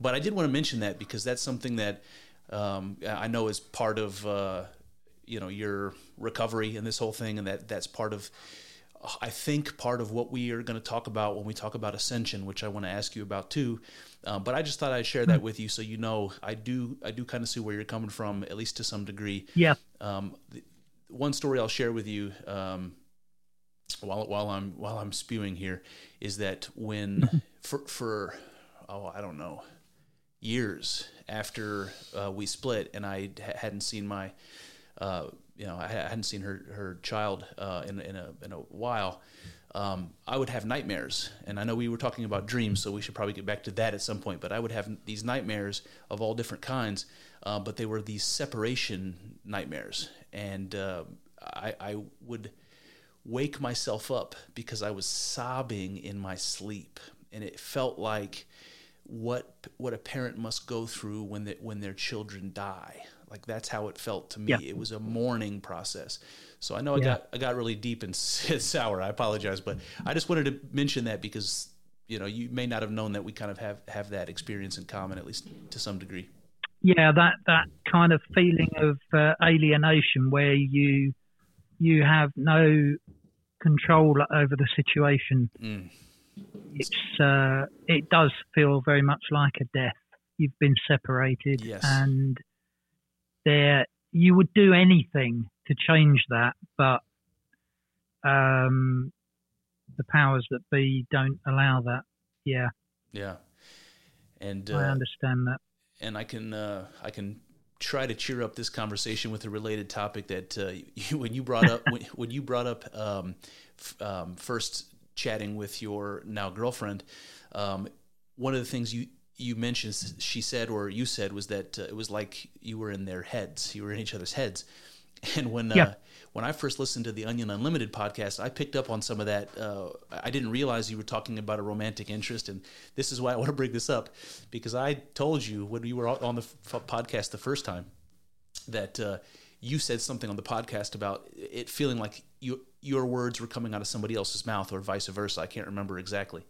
But I did want to mention that because that's something that um, I know is part of uh, you know your recovery and this whole thing, and that that's part of. I think part of what we are going to talk about when we talk about ascension, which I want to ask you about too. Um, but I just thought I'd share that with you so you know I do I do kind of see where you're coming from at least to some degree. Yeah. Um, the, one story I'll share with you um, while while I'm while I'm spewing here is that when for for oh I don't know years after uh, we split and I ha- hadn't seen my uh, you know I hadn't seen her her child uh, in in a in a while. Um, I would have nightmares, and I know we were talking about dreams, so we should probably get back to that at some point. But I would have these nightmares of all different kinds, uh, but they were these separation nightmares, and uh, I, I would wake myself up because I was sobbing in my sleep, and it felt like what what a parent must go through when they, when their children die. Like that's how it felt to me. Yeah. It was a mourning process. So I know I Yeah. got I got really deep and sour. I apologize, but I just wanted to mention that because you know you may not have known that we kind of have have that experience in common at least to some degree. yeah, that that kind of feeling of uh, alienation where you you have no control over the situation. Mm. It's uh, it does feel very much like a death. You've been separated, Yes. and there you would do anything to change that, but um, the powers that be don't allow that. Yeah, Yeah, and I uh, understand that. and I can uh, I can try to cheer up this conversation with a related topic that uh, you, when you brought up when, when you brought up um, f- um, first chatting with your now girlfriend. Um, one of the things you you mentioned, she said or you said, was that uh, it was like you were in their heads. You were in each other's heads. And when uh, when I first listened to the Onion Unlimited podcast, I picked up on some of that. Uh, I didn't realize you were talking about a romantic interest, and this is why I want to bring this up because I told you when we were on the f- podcast the first time that uh, you said something on the podcast about it feeling like you, your words were coming out of somebody else's mouth or vice versa. I can't remember exactly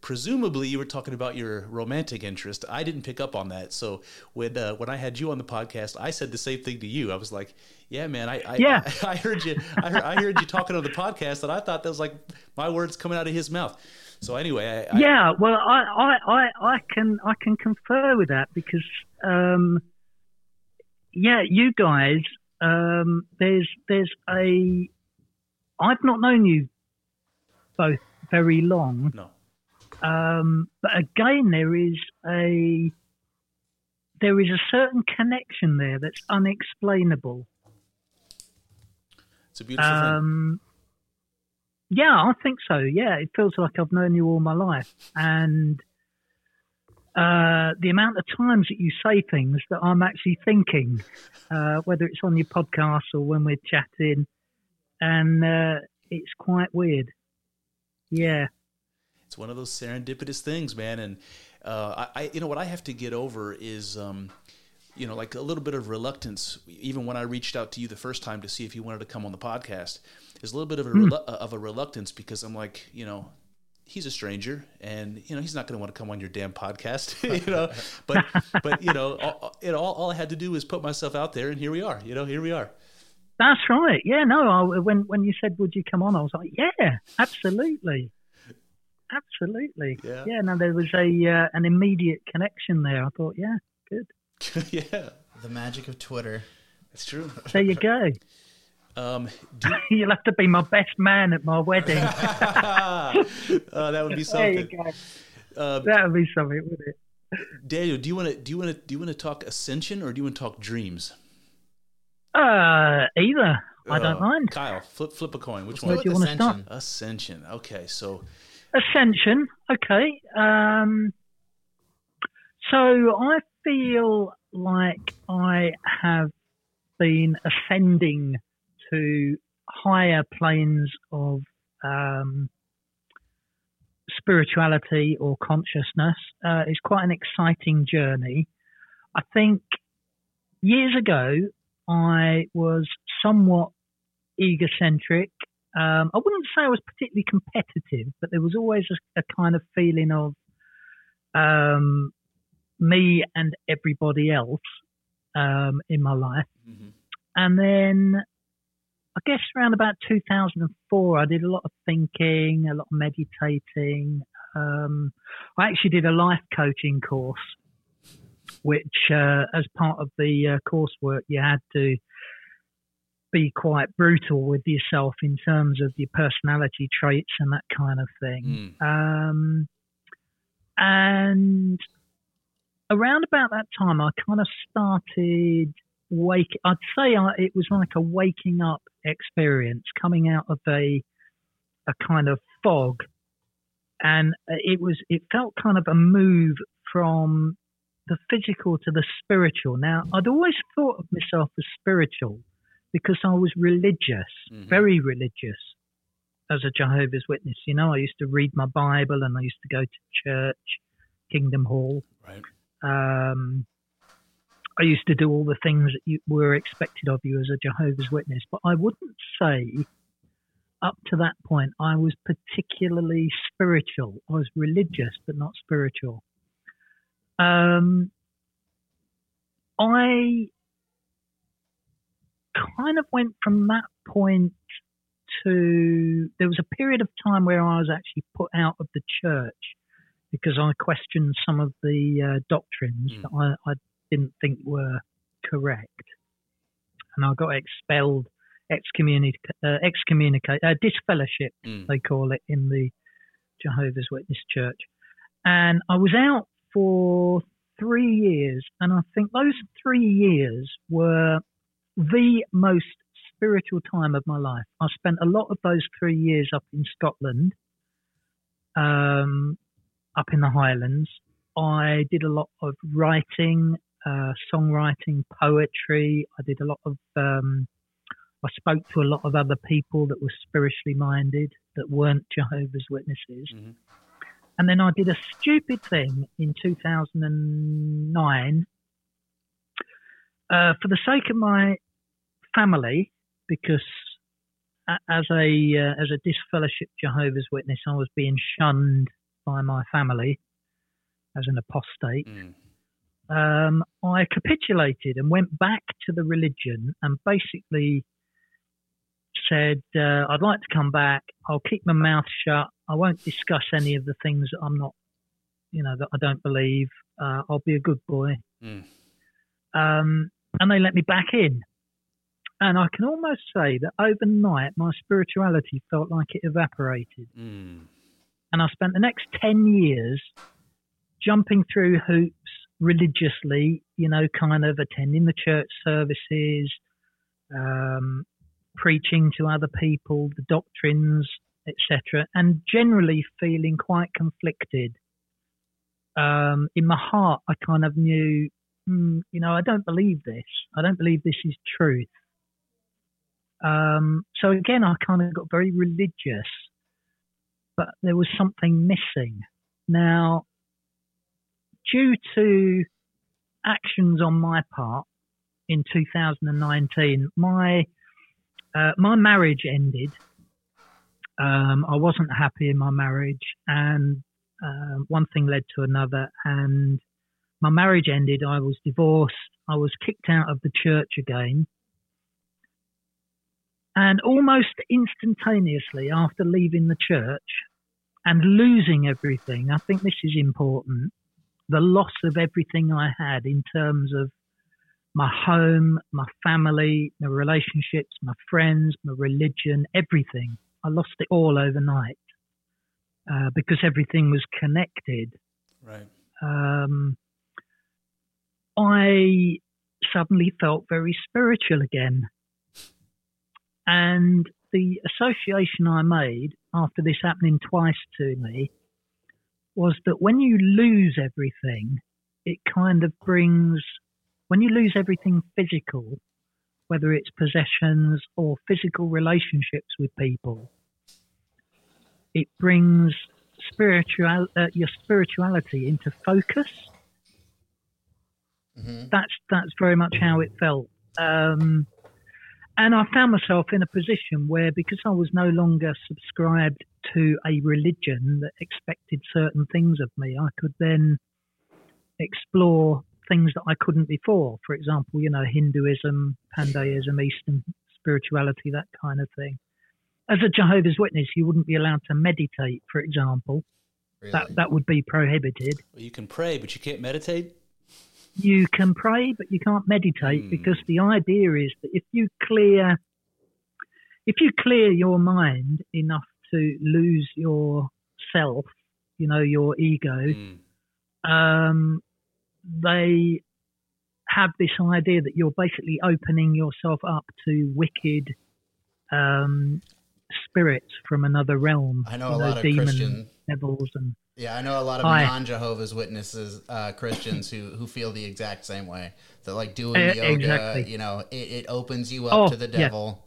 presumably you were talking about your romantic interest. I didn't pick up on that. So when uh, when I had you on the podcast, I said the same thing to you. I was like, "Yeah, man, I I, yeah. I, I heard you. I heard, I heard you talking on the podcast, and I thought that was like my words coming out of his mouth." So anyway, I, yeah, well, I, I, I, I can I can confer with that because, um, yeah, you guys, um, there's there's a, I've not known you both very long. No. Um, but again, there is a there is a certain connection there that's unexplainable. It's a beautiful Um, yeah, I think so. Yeah, it feels like I've known you all my life, and uh, the amount of times that you say things that I'm actually thinking, uh, whether it's on your podcast or when we're chatting, and uh, it's quite weird. Yeah. It's one of those serendipitous things, man. And uh, I, I, you know, what I have to get over is, um, you know, like a little bit of reluctance. Even when I reached out to you the first time to see if you wanted to come on the podcast, is a little bit of a relu- of a reluctance because I'm like, you know, he's a stranger, and you know, he's not going to want to come on your damn podcast, you know. But but you know, all, it all all I had to do was put myself out there, and here we are. You know, here we are. That's right. Yeah, no. I, when when you said would you come on, I was like, yeah, absolutely, absolutely. Yeah. Yeah. No, there was a uh, an immediate connection there. I thought, yeah, good. yeah, The magic of Twitter. that's true. There you go. Um, do, You'll have to be my best man at my wedding. uh, that would be there you something. go. Uh, That would be something, wouldn't it? Daniel, do you want to do you want to do you want to talk ascension or do you want to talk dreams? Uh, either. I don't Uh, mind. Kyle, flip flip a coin. Which Where one? do you wanna start? Ascension. Okay, so Ascension. Okay. Um, so I feel like I have been ascending to higher planes of um, spirituality or consciousness. Uh, it's quite an exciting journey. I think years ago I was somewhat egocentric. Um, I wouldn't say I was particularly competitive, but there was always a, a kind of feeling of um, me and everybody else um, in my life. mhm. And then I guess around about 2004, I did a lot of thinking, a lot of meditating. Um, I actually did a life coaching course, which, uh, as part of the uh, coursework, you had to be quite brutal with yourself in terms of your personality traits and that kind of thing. Mm. Um, and around about that time, I kind of started wake. I'd say I, it was like a waking up experience, coming out of a a kind of fog, and it was it felt kind of a move from the physical to the spiritual. Now, I'd always thought of myself as spiritual because I was religious, Mhm. very religious as a Jehovah's Witness. You know, I used to read my Bible and I used to go to church, Kingdom Hall. Right. Um, I used to do all the things that you were expected of you as a Jehovah's Witness, but I wouldn't say up to that point I was particularly spiritual. I was religious, but not spiritual. Um, I kind of went from that point to there was a period of time where I was actually put out of the church because I questioned some of the uh, doctrines Mm. that I, I didn't think were correct, and I got expelled, excommunicated, uh, excommunicate, uh, disfellowship Mm. they call it in the Jehovah's Witness Church, and I was out for three years, and I think those three years were the most spiritual time of my life. I spent a lot of those three years up in Scotland, um, up in the Highlands. I did a lot of writing, uh, songwriting, poetry. I did a lot of um, I spoke to a lot of other people that were spiritually minded that weren't Jehovah's Witnesses. Mhm. And then I did a stupid thing in 2009 uh, for the sake of my family, because as a uh, as a disfellowship Jehovah's Witness, I was being shunned by my family as an apostate. Mm. Um, I capitulated and went back to the religion and basically said, uh, "I'd like to come back. I'll keep my mouth shut. I won't discuss any of the things that I'm not, you know, that I don't believe. Uh, I'll be a good boy." Mm. um, and they let me back in. And I can almost say that overnight my spirituality felt like it evaporated. Mm. And I spent the next 10 years jumping through hoops religiously, you know, kind of attending the church services, um, preaching to other people, the doctrines, etc., and generally feeling quite conflicted. Um, in my heart, I kind of knew, hmm, you know, I don't believe this. I don't believe this is truth. Um, so again, I kind of got very religious, but there was something missing. Now, due to actions on my part in 2019, my uh, my marriage ended. Um, I wasn't happy in my marriage, and uh, one thing led to another, and my marriage ended. I was divorced. I was kicked out of the church again. And almost instantaneously after leaving the church and losing everything, I think this is important the loss of everything I had in terms of my home, my family, my relationships, my friends, my religion, everything. I lost it all overnight uh, because everything was connected. Right. Um, I suddenly felt very spiritual again. And the association I made after this happening twice to me was that when you lose everything, it kind of brings, when you lose everything physical, whether it's possessions or physical relationships with people, it brings spiritual uh, your spirituality into focus. hmm That's that's very much how it felt. Um, and I found myself in a position where, because I was no longer subscribed to a religion that expected certain things of me, I could then explore things that I couldn't before. For example, you know, Hinduism, Pandeism, Eastern spirituality, that kind of thing. As a Jehovah's Witness, you wouldn't be allowed to meditate, for example. Really? That that would be prohibited. Well, you can pray, but you can't meditate. you can pray, but you can't meditate Hmm. because the idea is that if you clear, if you clear your mind enough to lose your self, you know, your ego, Mm. um, they have this idea that you're basically opening yourself up to wicked um, spirits from another realm. I know a lot of demon Christian. devils and Yeah, I know a lot of Hi. non Jehovah's Witnesses uh, Christians who who feel the exact same way. That like doing Eh, yoga, exactly. you know, it, it opens you up Oh, to the yeah. devil.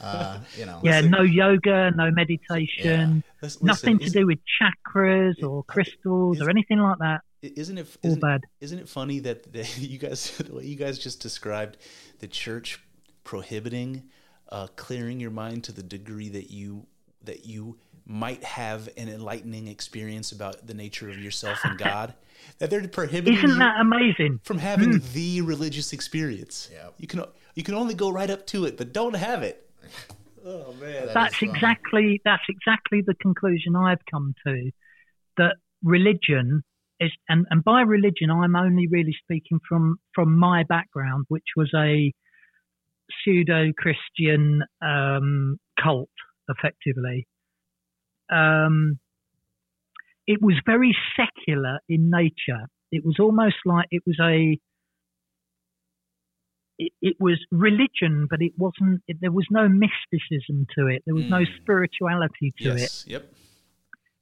Uh, you know, yeah, Listen- no yoga, no meditation. Let's- nothing listen, to do with chakras or crystals is- or anything like that. Isn't it? All Isn't, bad. isn't it funny that, that you guys, the way you guys just described the church prohibiting uh, clearing your mind to the degree that you that you might have an enlightening experience about the nature of yourself and God. That they're prohibiting Isn't that amazing? from having the religious experience. Yep. You can you can only go right up to it, but don't have it. Oh man, That That's exactly that's exactly the conclusion I've come to. That religion is, and, and by religion I'm only really speaking from from my background, which was a pseudo Christian um, cult, effectively. Um, it was very secular in nature. It was almost like it was a it, it was religion, but it wasn't. It, there was no mysticism to it. There was no Mm. spirituality to it. yes, yep.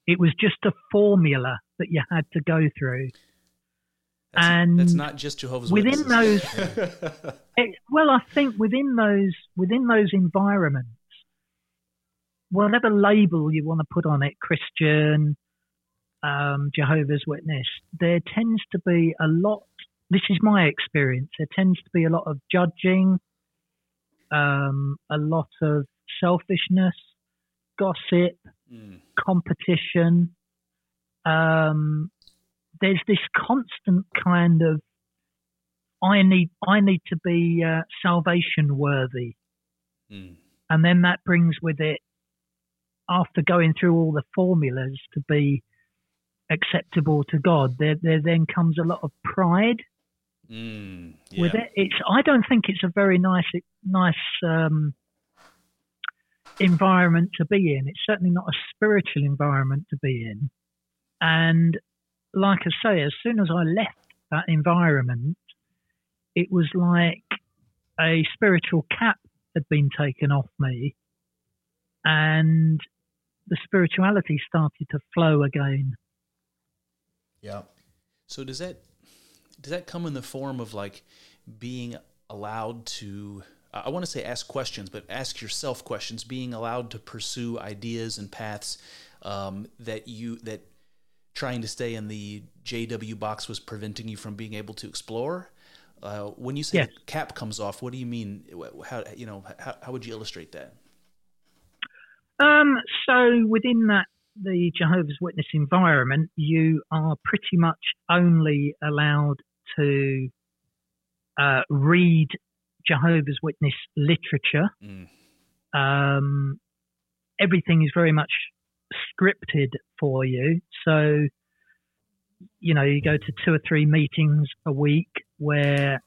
It was just a formula that you had to go through. That's, and that's not just Jehovah's within Witnesses. those it, well i think within those within those environments whatever label you want to put on it christian um, jehovah's witness there tends to be a lot this is my experience there tends to be a lot of judging um, a lot of selfishness gossip Mm, competition um, there's this constant kind of I need I need to be uh, salvation worthy, mm, and then that brings with it, after going through all the formulas to be acceptable to God, there there then comes a lot of pride mm, with it. It's I don't think it's a very nice nice um, environment to be in. It's certainly not a spiritual environment to be in. And like I say, as soon as I left that environment, it was like a spiritual cap had been taken off me, and the spirituality started to flow again. Yeah. So does that does that come in the form of like being allowed to I want to say ask questions, but ask yourself questions, being allowed to pursue ideas and paths um, that you that trying to stay in the JW box was preventing you from being able to explore. Uh, when you say Yes. the cap comes off, what do you mean? How you know how, how would you illustrate that? Um, so within that, the Jehovah's Witness environment, you are pretty much only allowed to uh, read Jehovah's Witness literature. Mm. Um, everything is very much scripted for you. So, you know, you go to two or three meetings a week where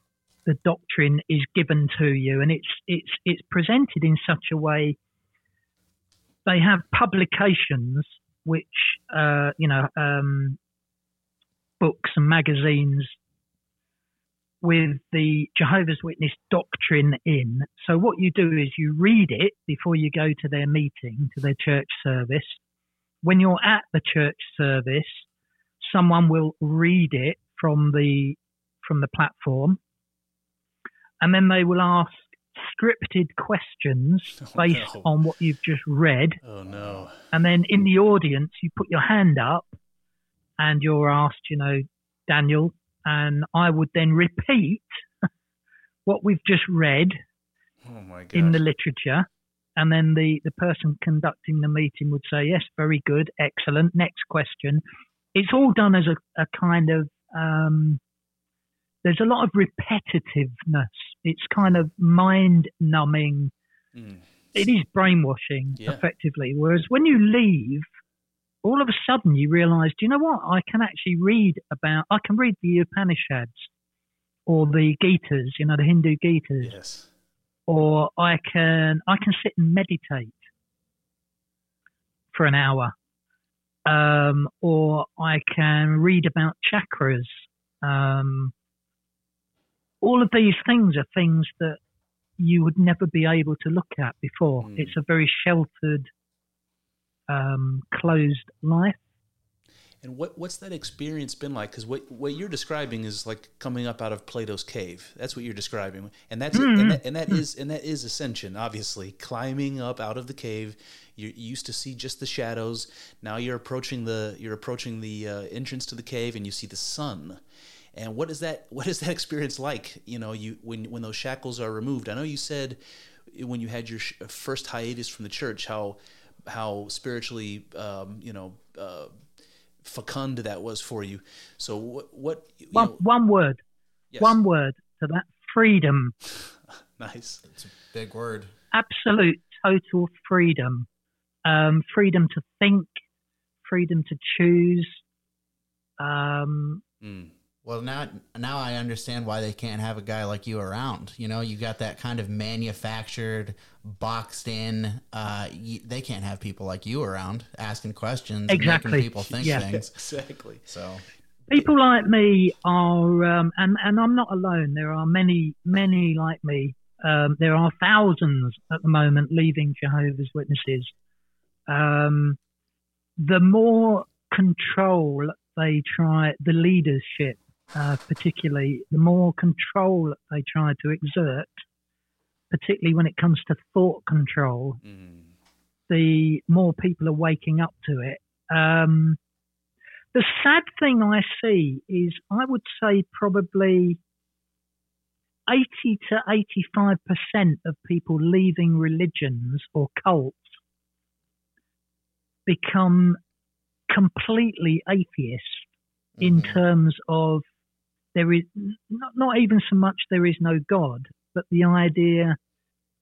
the doctrine is given to you, and it's it's it's presented in such a way. They have publications which, uh, you know, um, books and magazines with the Jehovah's Witness doctrine in. So what you do is you read it before you go to their meeting, to their church service. When you're at the church service, someone will read it from the from the platform, and then they will ask scripted questions Oh, based no. on what you've just read. Oh no! And then in the audience, you put your hand up and you're asked, you know, Daniel, and I would then repeat what we've just read Oh my god! in the literature. And then the, the person conducting the meeting would say, yes, very good, excellent, next question. It's all done as a, a kind of, um, there's a lot of repetitiveness. It's kind of mind numbing Mm. it is brainwashing Yeah. effectively. Whereas when you leave, all of a sudden you realise, do you know what? I can actually read about. I can read the Upanishads or the Gitas, you know, the Hindu Gitas, Yes. Or I can I can sit and meditate for an hour, um, or I can read about chakras. Um, all of these things are things that you would never be able to look at before. Mm. It's a very sheltered, um, closed life. And what what's that experience been like? Because what what you're describing is like coming up out of Plato's cave. That's what you're describing, and that's and, that, and that is and that is ascension. Obviously, climbing up out of the cave. You you used to see just the shadows. Now you're approaching the you're approaching the uh, entrance to the cave, and you see the sun. And what is that? What is that experience like? You know, you when when those shackles are removed. I know you said when you had your sh- first hiatus from the church how how spiritually um, you know uh, fecund that was for you. So what what you One, know, one word, yes. one word to that: freedom. nice. It's a big word. absolute total freedom um, freedom to think freedom to choose um, Mm. Well, now now I understand why they can't have a guy like you around. You know, you got that kind of manufactured, boxed in. Uh, you, they can't have people like you around asking questions, Exactly. and making people think Yeah. things. Exactly. So people like me are um, and, and i'm not alone there are many many like me um, there are thousands at the moment leaving jehovah's witnesses um, the more control they try the leadership uh, particularly, the more control they try to exert, particularly when it comes to thought control, Mm. the more people are waking up to it. Um, the sad thing I see is, I would say probably 80 to 85% of people leaving religions or cults become completely atheist in Mhm. terms of there is not, not even so much there is no God, but the idea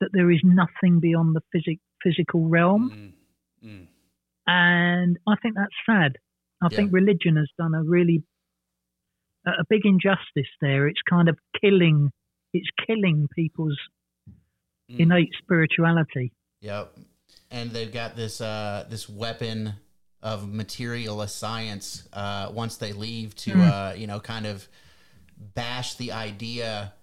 that there is nothing beyond the physic, physical realm. Mm. Mm. And I think that's sad. I Yeah. think religion has done a really a big injustice there. It's kind of killing. It's killing people's Mm. innate spirituality. Yep. And they've got this uh, this weapon of materialist science uh, once they leave to uh, you know kind of bash the idea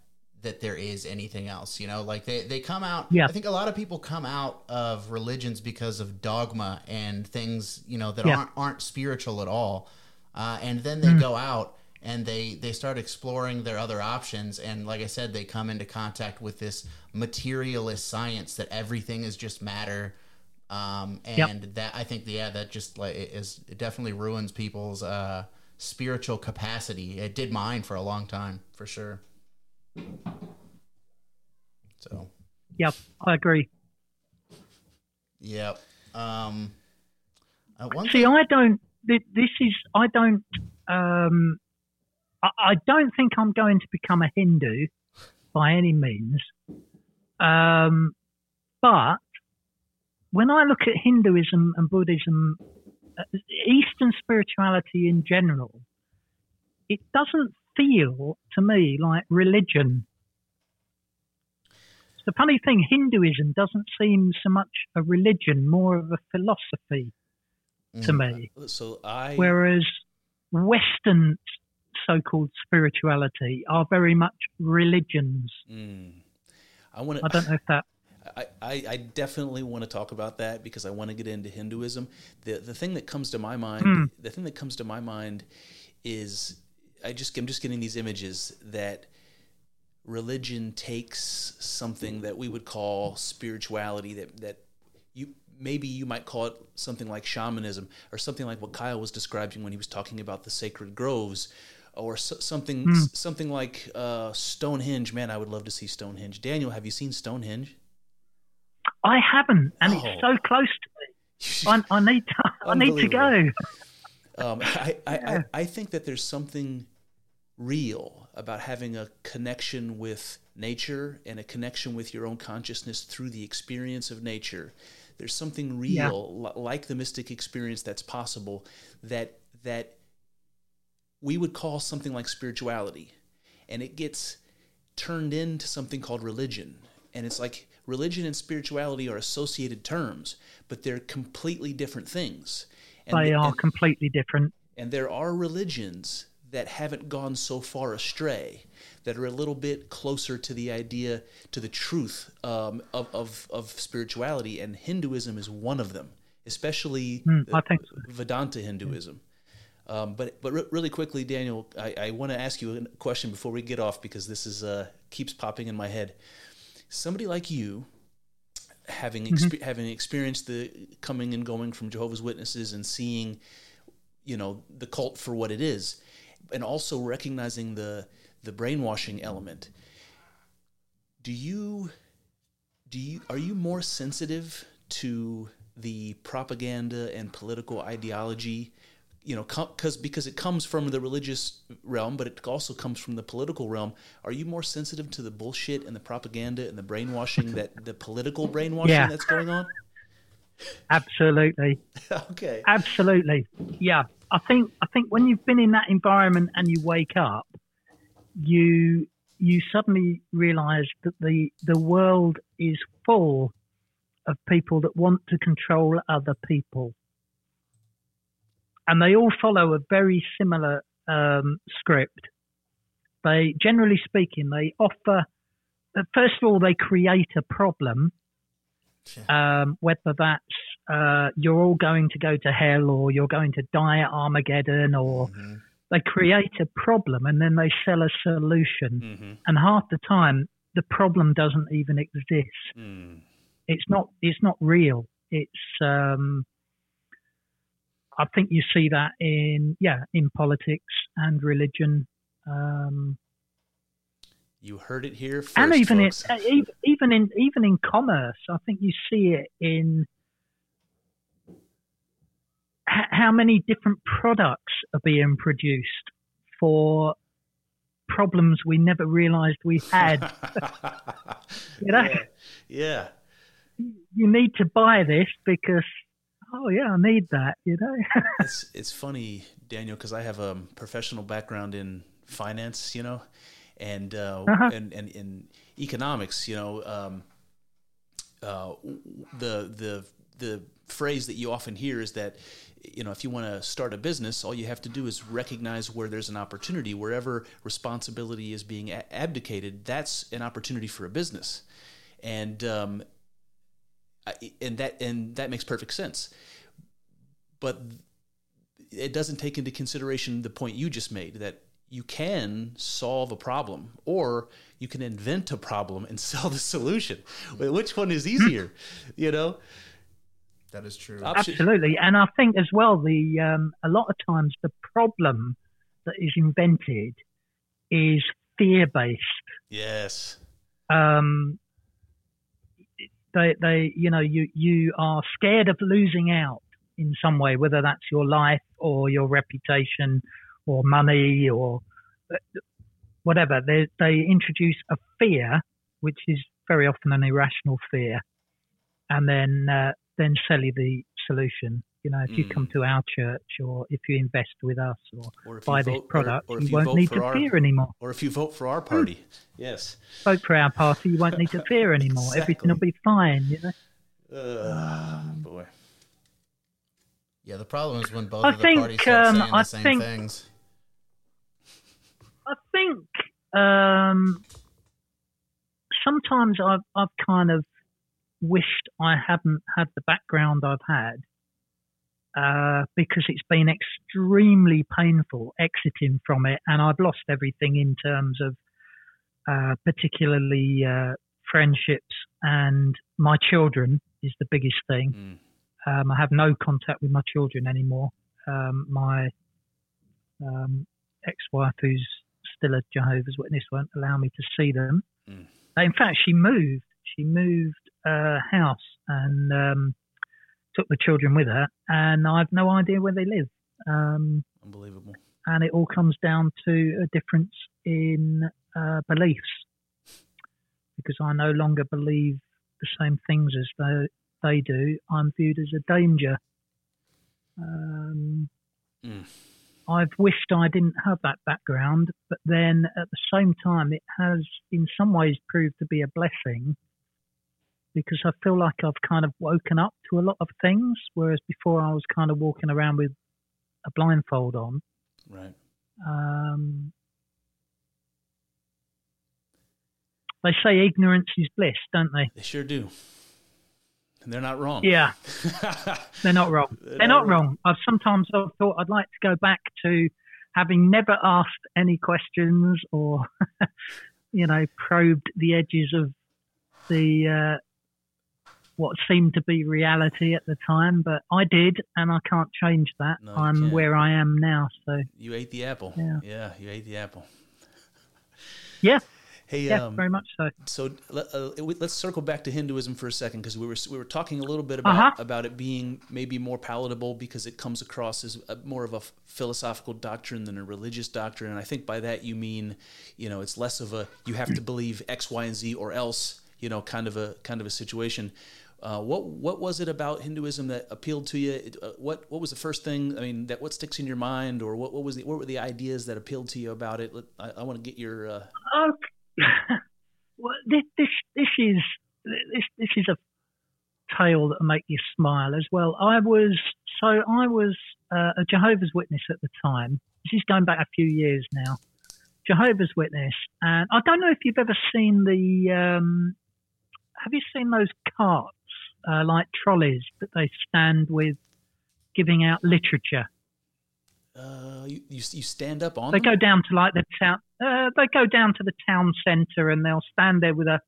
that there is anything else. You know, like they, they come out. Yeah. I think a lot of people come out of religions because of dogma and things you know that Yeah. aren't aren't spiritual at all, uh, and then they go out and they they start exploring their other options and like i said they come into contact with this materialist science that everything is just matter um, and Yep. that i think yeah that just like is it definitely ruins people's uh, spiritual capacity it did mine for a long time for sure so Yep, I agree. yep um uh, See, thing, I don't. thi- This is. I don't. Um, I, I don't think I'm going to become a Hindu by any means. Um, but when I look at Hinduism and Buddhism, Eastern spirituality in general, it doesn't feel to me like religion. It's the funny thing, Hinduism doesn't seem so much a religion, more of a philosophy to me. So I Whereas Western so called spirituality are very much religions. Mm. I want. I don't know if that. I, I, I definitely want to talk about that because I want to get into Hinduism. The the thing that comes to my mind, Hmm. the thing that comes to my mind is I just I'm just getting these images that religion takes something that we would call spirituality that that you maybe you might call it something like shamanism or something like what Kyle was describing when he was talking about the sacred groves or so, something Hmm. something like uh, Stonehenge man I would love to see Stonehenge Daniel have you seen Stonehenge I haven't, and Oh. it's so close to me. I, I need to. I need to go. um, I, I, I, I think that there's something real about having a connection with nature and a connection with your own consciousness through the experience of nature. There's something real, li- like the mystic experience, that's possible that that we would call something like spirituality, and it gets turned into something called religion. And it's like religion and spirituality are associated terms, but they're completely different things. And They are and- completely different. and there are religions that haven't gone so far astray, that are a little bit closer to the idea, to the truth um, of, of, of spirituality, and Hinduism is one of them, especially think so. Vedanta Hinduism. Um, but but re- really quickly, Daniel, I, I want to ask you a question before we get off because this is uh, keeps popping in my head. Somebody like you, having mm-hmm. expe- having experienced the coming and going from Jehovah's Witnesses and seeing, you know, the cult for what it is, and also recognizing the the brainwashing element. Do you do you are you more sensitive to the propaganda and political ideology you know because because it comes from the religious realm but it also comes from the political realm are you more sensitive to the bullshit and the propaganda and the brainwashing that the political brainwashing Yeah. that's going on Absolutely. okay Absolutely. Yeah. I think I think when you've been in that environment and you wake up, you you suddenly realise that the the world is full of people that want to control other people. And they all follow a very similar um, script. They generally speaking, they offer uh, first of all they create a problem um, whether that's uh, you're all going to go to hell or you're going to die at Armageddon or they create a problem and then they sell a solution, Mm-hmm. and half the time the problem doesn't even exist. Mm. It's not. It's not real. It's. Um, I think you see that in yeah in politics and religion. Um, You heard it here first, and even folks. in, even in even in commerce, I think you see it in how many different products are being produced for problems we never realized we had. you know, yeah. yeah. you need to buy this because oh yeah, I need that. You know, it's it's funny, Daniel, because I have a professional background in finance, you know, and uh, Uh-huh. and, and in economics, you know, um, uh, the the the phrase that you often hear is that you know if you want to start a business, all you have to do is recognize where there's an opportunity, wherever responsibility is being abdicated, that's an opportunity for a business, and um, and that and that makes perfect sense, but it doesn't take into consideration the point you just made that you can solve a problem or you can invent a problem and sell the solution. Which one is easier? You know, That is true. Option- absolutely. And I think as well, the um, a lot of times the problem that is invented is fear based. yes. um, they, they, you know, you, you are scared of losing out in some way, whether that's your life or your reputation or money or uh, whatever. They, they introduce a fear, which is very often an irrational fear, and then, uh, then sell you the solution. You know, if you Mm. come to our church or if you invest with us or Or if buy you this vote, product, or, if you you won't need to our, fear anymore. or if you vote for our party. Yes. vote for our party, you won't need to fear anymore. Everything will be fine. You know. Uh, boy. Yeah, the problem is when both I of the think, parties start um, saying the same think- things. I think um, sometimes I've I've kind of wished I hadn't had the background I've had uh, because it's been extremely painful exiting from it, and I've lost everything in terms of uh, particularly uh, friendships and my children is the biggest thing. Mm. Um, I have no contact with my children anymore. Um, my um, ex-wife, who's still a Jehovah's Witness, won't allow me to see them. Mm. In fact, she moved. She moved uh, house and um, took the children with her, and I've no idea where they live. Um, Unbelievable. and it all comes down to a difference in uh, beliefs because I no longer believe the same things as they, they do. I'm viewed as a danger. Um, Mm. I've wished I didn't have that background, but then at the same time, it has in some ways proved to be a blessing because I feel like I've kind of woken up to a lot of things, whereas before I was kind of walking around with a blindfold on. Right. Um, they say ignorance is bliss, don't they? They sure do. And they're not wrong. Yeah, they're not wrong. They're They're not not wrong. I've sometimes I've thought I'd like to go back to having never asked any questions or, you know, probed the edges of the uh, what seemed to be reality at the time. But I did, and I can't change that. No, I'm can't. where I am now. So you ate the apple. Yeah. yeah you ate the apple. yeah, Hey, yeah, um, very much so. so uh, let's circle back to Hinduism for a second because we were we were talking a little bit about Uh-huh. about it being maybe more palatable because it comes across as a, more of a philosophical doctrine than a religious doctrine, and I think by that you mean you know it's less of a you have to believe X, Y, and Z or else you know kind of a kind of a situation. Uh, what what was it about Hinduism that appealed to you? It, uh, what what was the first thing? I mean, that what sticks in your mind, or what, what was the what were the ideas that appealed to you about it? I, I want to get your uh, Okay. well, this, this this is this this is a tale that'll make you smile as well. I was so I was uh, a Jehovah's Witness at the time. This is going back a few years now. Jehovah's Witness, and I don't know if you've ever seen the. Um, have you seen those carts uh, like trolleys that they stand with, giving out literature? Uh, you, you you stand up on They them? go down to like the town. Uh, they go down to the town centre and they'll stand there with a.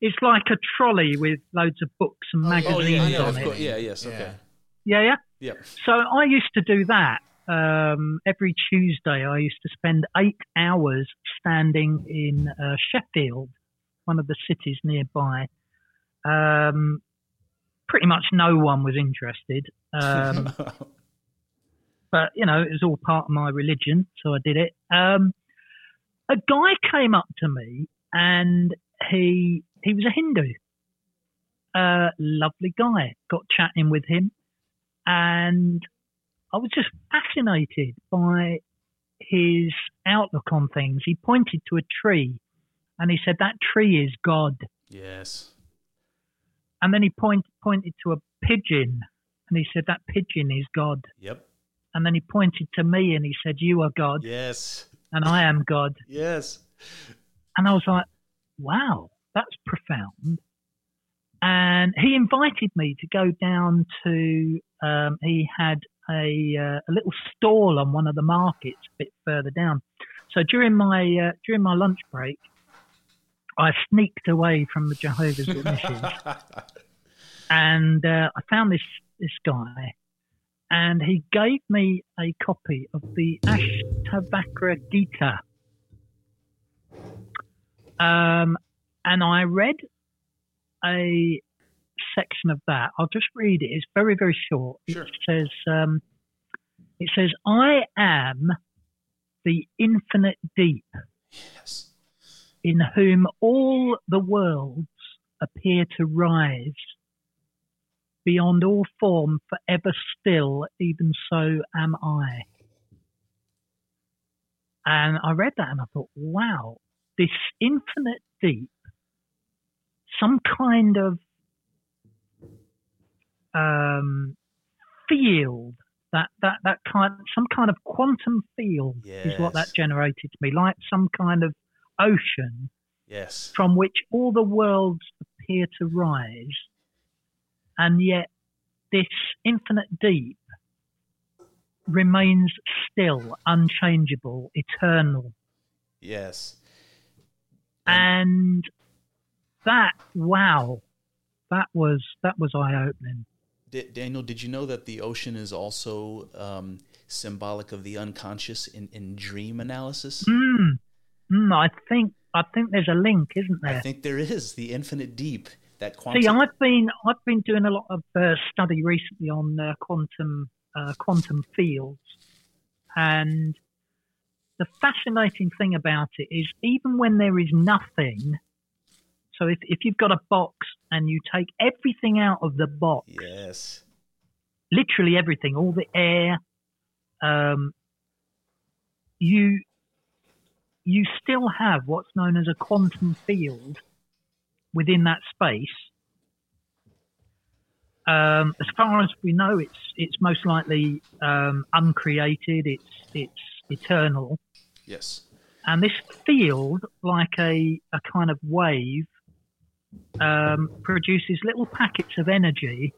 It's like a trolley with loads of books and Oh, magazines Oh, yeah, yeah, on it. course. Yeah, yes, Yeah. okay. Yeah, yeah. Yeah. So I used to do that um, every Tuesday. I used to spend eight hours standing in uh, Sheffield, one of the cities nearby. Um, pretty much no one was interested, um, but you know it was all part of my religion, so I did it. Um, a guy came up to me and he he was a Hindu. Uh, lovely guy. Got chatting with him and I was just fascinated by his outlook on things. He pointed to a tree and he said, That tree is God. yes. And then he point, pointed to a pigeon and he said, That pigeon is God. Yep. And then he pointed to me and he said, You are God Yes. and I am God. Yes. And I was like, Wow, that's profound. And he invited me to go down to, um, he had a, uh, a little stall on one of the markets a bit further down. So during my uh, during my lunch break, I sneaked away from the Jehovah's Witnesses, and uh, I found this this guy, and he gave me a copy of the Ashtavakra Gita, um, and I read a section of that. I'll just read it. It's very very short. Sure. It says. Um, it says, I am the infinite deep yes. In whom all the worlds appear to rise beyond all form forever still, even so am I. And I read that and I thought, wow, this infinite deep, some kind of um, field that, that, that kind, some kind of quantum field is what that generated to me, like some kind of ocean Yes. from which all the worlds appear to rise, and yet this infinite deep remains still, unchangeable, eternal. Yes. And that, wow, that was that was eye opening. D- Daniel, did you know that the ocean is also um, symbolic of the unconscious in, in dream analysis? Mm, mm, I think I think there's a link, isn't there? I think there is the infinite deep. That quantum. See, I've been I've been doing a lot of uh, study recently on uh, quantum uh, quantum fields, and the fascinating thing about it is even when there is nothing. So if if you've got a box and you take everything out of the box, yes. literally everything, all the air, um, you you still have what's known as a quantum field within that space. Um, as far as we know, it's it's most likely um, uncreated. It's it's eternal, Yes. and this field, like a a kind of wave, um, produces little packets of energy,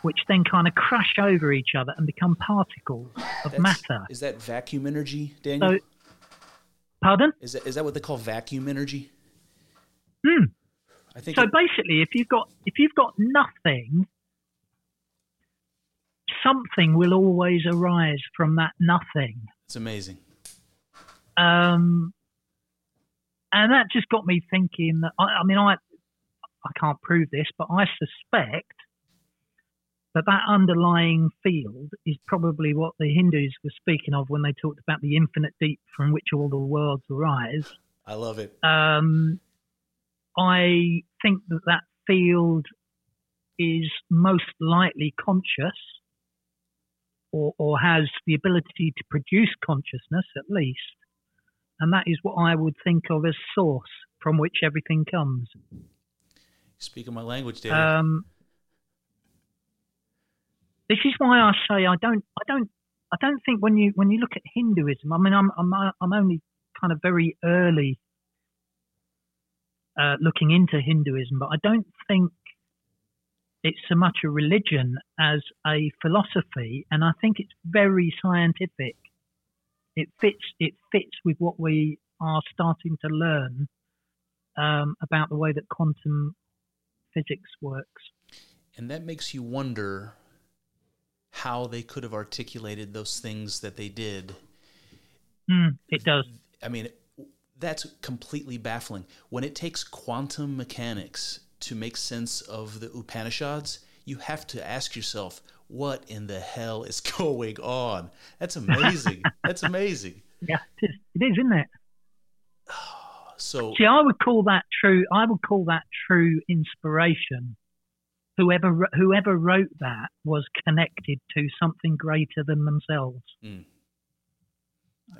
which then kind of crash over each other and become particles of That's- matter. Is that vacuum energy, Daniel? So, pardon? is that is that what they call vacuum energy? Hmm. I think. So it- basically, if you've got if you've got nothing, something will always arise from that nothing. it's amazing. Um, and that just got me thinking that I, I mean I I can't prove this, but I suspect that that underlying field is probably what the Hindus were speaking of when they talked about the infinite deep from which all the worlds arise. I love it. Um, I think that that field is most likely conscious or, or has the ability to produce consciousness at least. And that is what I would think of as source from which everything comes. Speaking my language, Daniel. Um, this is why I say I don't, I don't, I don't think when you when you look at Hinduism. I mean, I'm I'm I'm only kind of very early uh, looking into Hinduism, but I don't think it's so much a religion as a philosophy, and I think it's very scientific. It fits. It fits with what we are starting to learn um, about the way that quantum physics works. And that makes you wonder how they could have articulated those things that they did. Mm, it does. I mean, that's completely baffling. When it takes quantum mechanics to make sense of the Upanishads, you have to ask yourself, what in the hell is going on? That's amazing. that's amazing. Yeah, it is, it is, isn't it? So see, I would call that true. I would call that true inspiration. Whoever whoever wrote that was connected to something greater than themselves. Mm.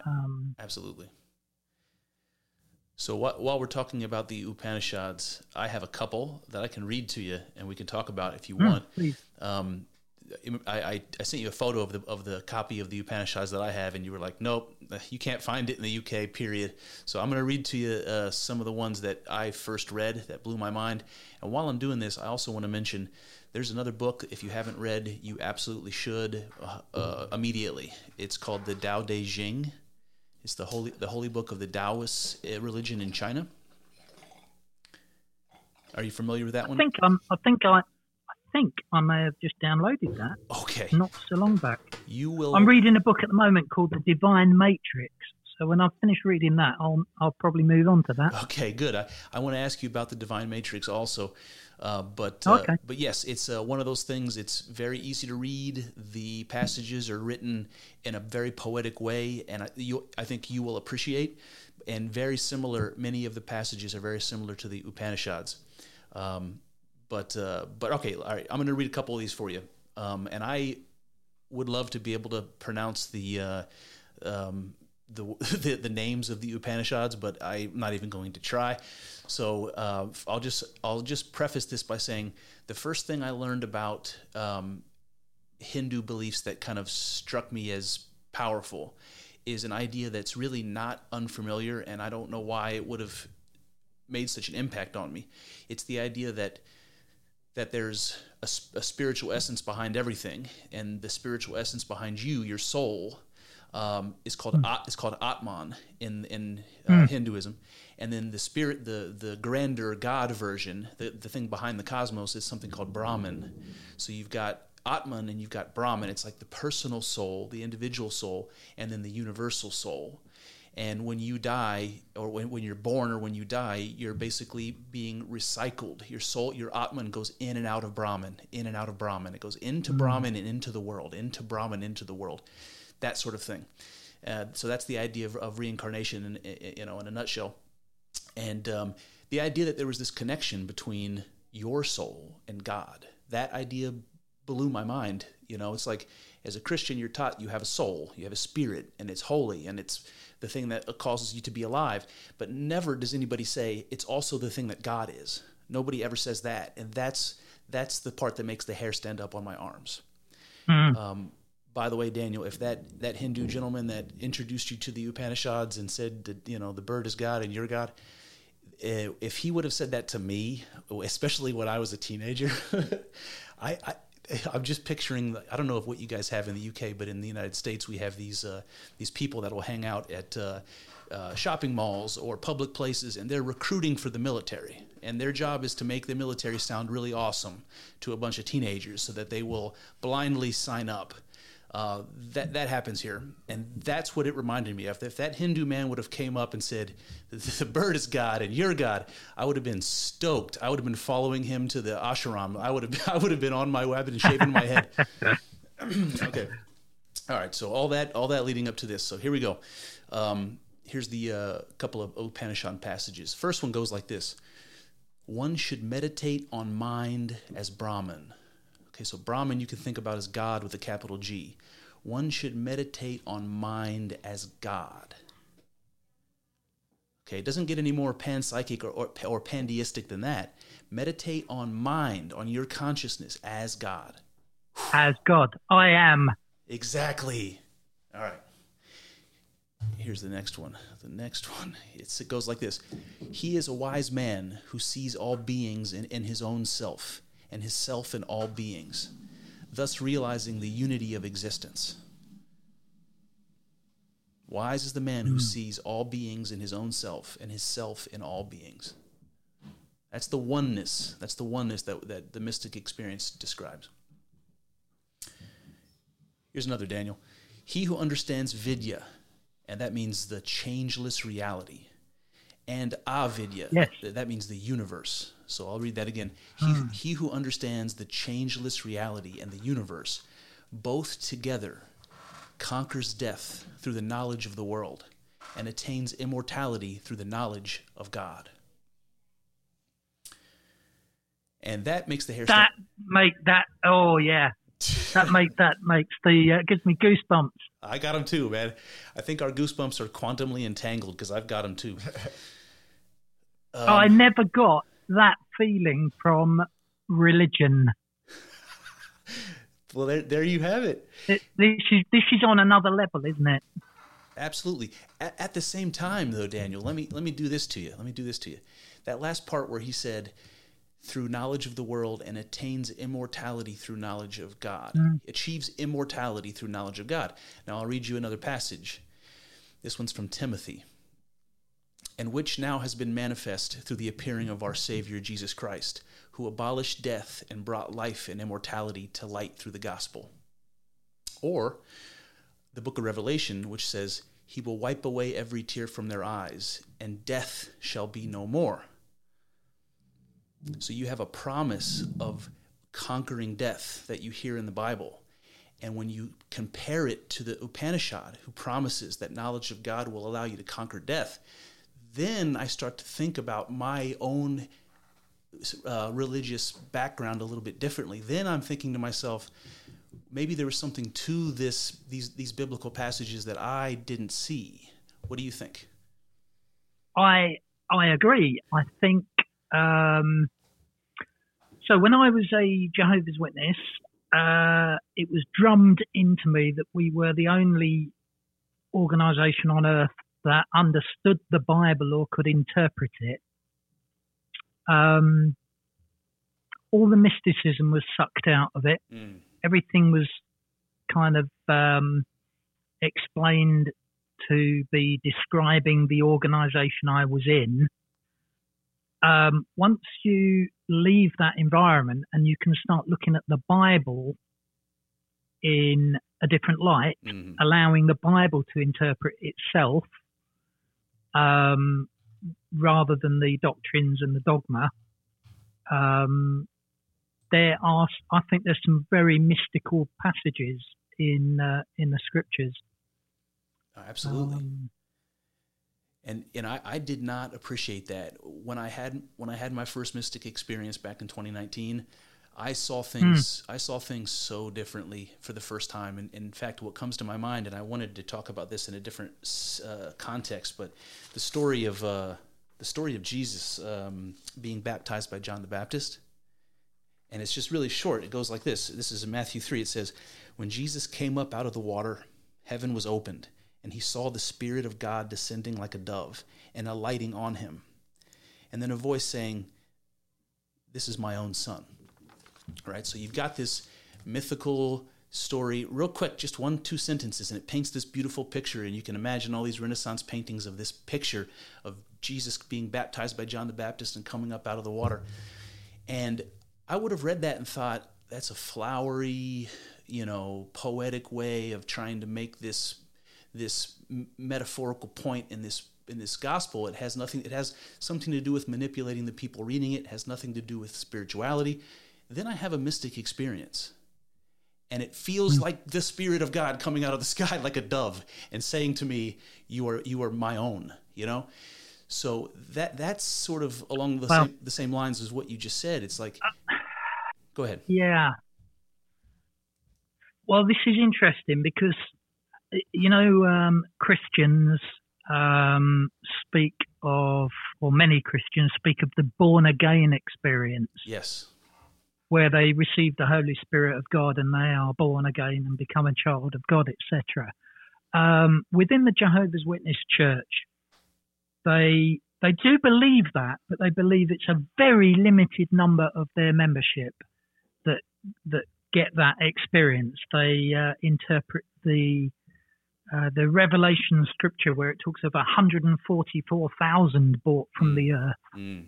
Um, Absolutely. So wh- while we're talking about the Upanishads, I have a couple that I can read to you, and we can talk about if you mm, want. please. Um, I, I, I, sent you a photo of the of the copy of the Upanishads that I have, and you were like, "Nope, you can't find it in the UK." Period. So I'm going to read to you uh, some of the ones that I first read that blew my mind. And while I'm doing this, I also want to mention there's another book. If you haven't read, you absolutely should uh, uh, immediately. It's called the Tao Te Ching. It's the holy the holy book of the Taoist uh, religion in China. Are you familiar with that one? I think I'm. I think I. I think I may have just downloaded that Okay. not so long back. You will. I'm reading a book at the moment called The Divine Matrix. So when I've finished reading that, I'll I'll probably move on to that. Okay, good. I, I want to ask you about the divine matrix also, uh, but uh, Okay. but yes, it's uh, one of those things. It's very easy to read. The passages are written in a very poetic way, and I, you, I think you will appreciate. And very similar. Many of the passages are very similar to the Upanishads. Um, but uh, but okay, all right. I'm going to read a couple of these for you, um, and I would love to be able to pronounce the. Uh, um, the, the the names of the Upanishads, but I'm not even going to try. So uh, I'll just I'll just preface this by saying the first thing I learned about um, Hindu beliefs that kind of struck me as powerful is an idea that's really not unfamiliar, and I don't know why it would have made such an impact on me. It's the idea that that there's a spiritual essence behind everything, and the spiritual essence behind you, your soul, um, is called At, is called Atman in in uh, Hinduism, and then the spirit, the the grander God version, the the thing behind the cosmos is something called Brahman. So you've got Atman and you've got Brahman. It's like the personal soul, the individual soul, and then the universal soul. And when you die, or when, when you're born, or when you die, you're basically being recycled. Your soul, your Atman goes in and out of Brahman, in and out of Brahman. It goes into Brahman and into the world, into Brahman, into the world, that sort of thing. Uh, so that's the idea of, of reincarnation, in, in, you know, in a nutshell. And um, the idea that there was this connection between your soul and God, that idea blew my mind. You know, it's like as a Christian, you're taught you have a soul, you have a spirit, and it's holy, and it's the thing that causes you to be alive. But never does anybody say it's also the thing that God is. Nobody ever says that, and that's that's the part that makes the hair stand up on my arms. Um, by the way, Daniel, if that that Hindu gentleman that introduced you to the Upanishads and said that you know the bird is God and you're God, eh, if he would have said that to me, especially when I was a teenager, I, I I'm just picturing. I don't know if what you guys have in the UK, but in the United States, we have these uh, these people that will hang out at uh, uh, shopping malls or public places, and they're recruiting for the military. And their job is to make the military sound really awesome to a bunch of teenagers, so that they will blindly sign up. Uh, that that happens here, and that's what it reminded me of. If that Hindu man would have came up and said, "The bird is God and you're God," I would have been stoked. I would have been following him to the ashram. I would have I would have been on my way. I've shaving my head. okay, all right. So all that all that leading up to this. So here we go. Um, here's the uh, couple of Upanishad passages. First one goes like this: One should meditate on mind as Brahman. Okay, so Brahman you can think about as God with a capital G. One should meditate on mind as God. Okay, it doesn't get any more panpsychic or, or, or pandeistic than that. Meditate on mind, on your consciousness as God. As God, I am. Exactly. All right. Here's the next one. The next one. It's, it goes like this He is a wise man who sees all beings in, in his own self and his self in all beings, thus realizing the unity of existence. Wise is the man who hmm. sees all beings in his own self and his self in all beings. That's the oneness. That's the oneness that, that the mystic experience describes. Here's another, Daniel. He who understands Vidya, and that means the changeless reality, and avidya, Yes. th- that means the universe. So I'll read that again. He, he who understands the changeless reality and the universe, both together, conquers death through the knowledge of the world, and attains immortality through the knowledge of God. And that makes the hair That stand. make that. Oh yeah, that make that makes the uh, gives me goosebumps. I got them too, man. I think our goosebumps are quantumly entangled because I've got them too. Um, I never got that feeling from religion. well, there, there you have it. It, this is this is on another level, isn't it? Absolutely. At, at the same time, though, Daniel, let me let me do this to you. Let me do this to you. That last part where he said, "Through knowledge of the world and attains immortality through knowledge of God," mm. achieves immortality through knowledge of God. Now, I'll read you another passage. This one's from Timothy, and which now has been manifest through the appearing of our Savior Jesus Christ, who abolished death and brought life and immortality to light through the gospel. Or the book of Revelation, which says, He will wipe away every tear from their eyes, and death shall be no more. So you have a promise of conquering death that you hear in the Bible. And when you compare it to the Upanishad, who promises that knowledge of God will allow you to conquer death, then I start to think about my own uh, religious background a little bit differently. Then I'm thinking to myself, maybe there was something to this these these biblical passages that I didn't see. What do you think? I I agree. I think um, so. When I was a Jehovah's Witness, uh, it was drummed into me that we were the only organisation on earth that understood the Bible or could interpret it. Um, all the mysticism was sucked out of it. Mm. Everything was kind of um, explained to be describing the organization I was in. Um, once you leave that environment and you can start looking at the Bible in a different light, Mhm. allowing the Bible to interpret itself um, rather than the doctrines and the dogma, um, there are, I think, there's some very mystical passages in uh, in the scriptures. Absolutely. Um, and and I, I did not appreciate that when I had when I had my first mystic experience back in 2019. I saw things I saw things so differently for the first time, and, in fact, what comes to my mind, and I wanted to talk about this in a different uh, context, but the story of uh, the story of Jesus um, being baptized by John the Baptist, and it's just really short. It goes like this. This is in Matthew three. It says, "When Jesus came up out of the water, heaven was opened." and he saw the Spirit of God descending like a dove and alighting on him. And then a voice saying, This is my own son. Right, so you've got this mythical story, real quick, just one, two sentences, and it paints this beautiful picture. And you can imagine all these Renaissance paintings of this picture of Jesus being baptized by John the Baptist and coming up out of the water. And I would have read that and thought, that's a flowery, you know, poetic way of trying to make this this metaphorical point in this in this gospel. It has nothing. It has something to do with manipulating the people reading it. It has nothing to do with spirituality. Then I have a mystic experience, and it feels like the spirit of God coming out of the sky like a dove and saying to me, "You are you are my own." You know. So that that's sort of along the Well- same, the same lines as what you just said. It's like, go ahead. Yeah. Well, this is interesting because, you know, um, Christians um, speak of, or many Christians speak of the born again experience Yes. Where they receive the Holy Spirit of God and they are born again and become a child of God, etc. Um, within the Jehovah's Witness Church, they they do believe that, but they believe it's a very limited number of their membership that that get that experience. They uh, interpret the uh, the Revelation scripture where it talks of 144,000 bought from the earth. Mm.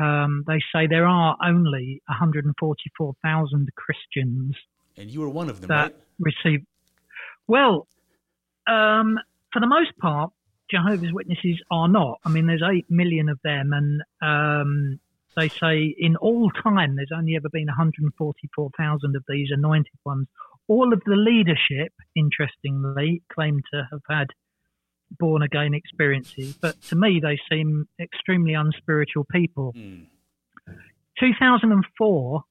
Um, they say there are only 144,000 Christians And you were one of them, that right? receive. Well, um, for the most part, Jehovah's Witnesses are not. I mean, there's eight million of them, and um, they say in all time there's only ever been 144,000 of these anointed ones. All of the leadership, interestingly, claim to have had born again experiences, but to me they seem extremely unspiritual people. Mm. 2004,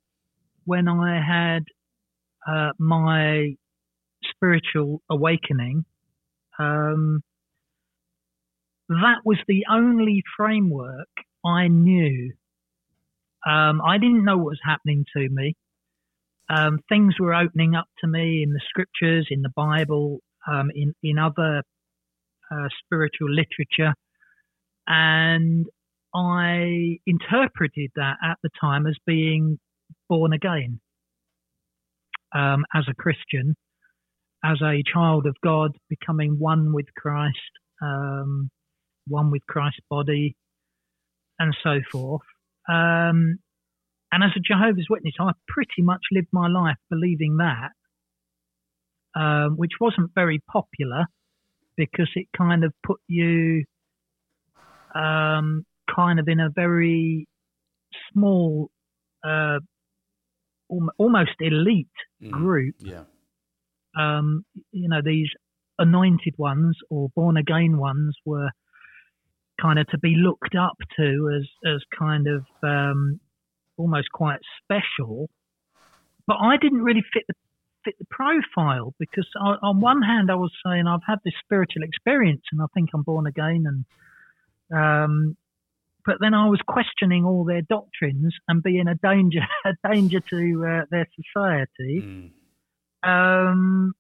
when I had uh, my spiritual awakening, um, that was the only framework I knew. Um, I didn't know what was happening to me. Um, things were opening up to me in the scriptures, in the Bible, um, in in other spiritual literature, and I interpreted that at the time as being born again um, as a Christian, as a child of God, becoming one with Christ, um, one with Christ's body, and so forth. Um, and as a Jehovah's Witness, I pretty much lived my life believing that, um, which wasn't very popular because it kind of put you um, kind of in a very small, uh, almost elite Mm. group. Yeah. Um, you know, these anointed ones or born again ones were kind of to be looked up to as as kind of um, almost quite special. But I didn't really fit the fit the profile because I, on one hand I was saying I've had this spiritual experience and I think I'm born again and um, but then I was questioning all their doctrines and being a danger a danger to uh, their society. Mm. Um,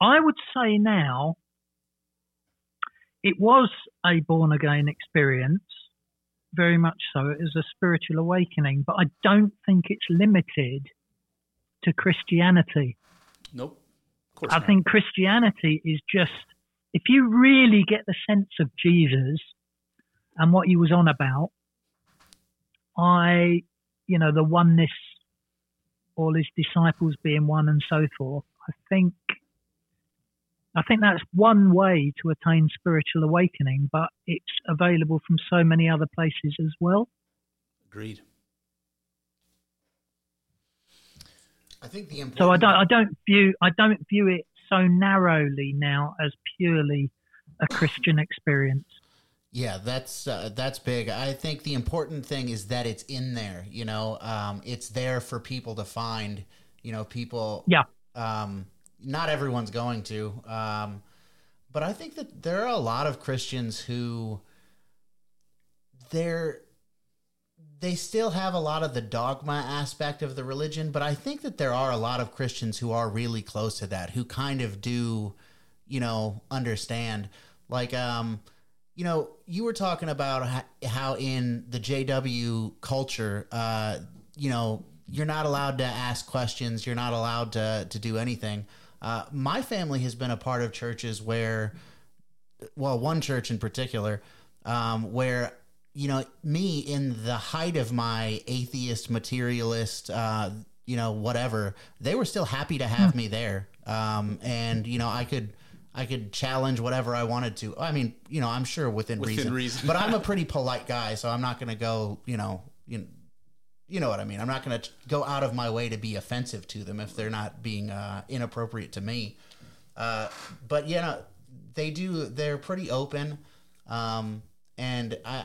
I would say now it was a born again experience, very much so. It was a spiritual awakening, but I don't think it's limited to Christianity. Nope. Of course I not. think Christianity is just, if you really get the sense of Jesus and what he was on about, I, you know, the oneness, all his disciples being one and so forth, I think, I think that's one way to attain spiritual awakening, but it's available from so many other places as well. Agreed. I think the important So I don't, I don't view, I don't view it so narrowly now as purely a Christian experience. Yeah, that's uh, that's big. I think the important thing is that it's in there. You know, um, it's there for people to find. You know, people. Yeah. Um, not everyone's going to, um, but I think that there are a lot of Christians who they're they still have a lot of the dogma aspect of the religion, but I think that there are a lot of Christians who are really close to that, who kind of do, you know, understand. Like, um, you know, you were talking about how in the JW culture, uh, you know, you're not allowed to ask questions, you're not allowed to to do anything. Uh, my family has been a part of churches where, well, one church in particular, um, where you know me in the height of my atheist materialist uh you know whatever they were still happy to have me there um and you know i could i could challenge whatever i wanted to i mean you know i'm sure within, Within reason, reason. but i'm a pretty polite guy so i'm not going to go you know you know you know what I mean. I'm not going to go out of my way to be offensive to them if they're not being uh, inappropriate to me. Uh, but you know, they do. They're pretty open, um, and I,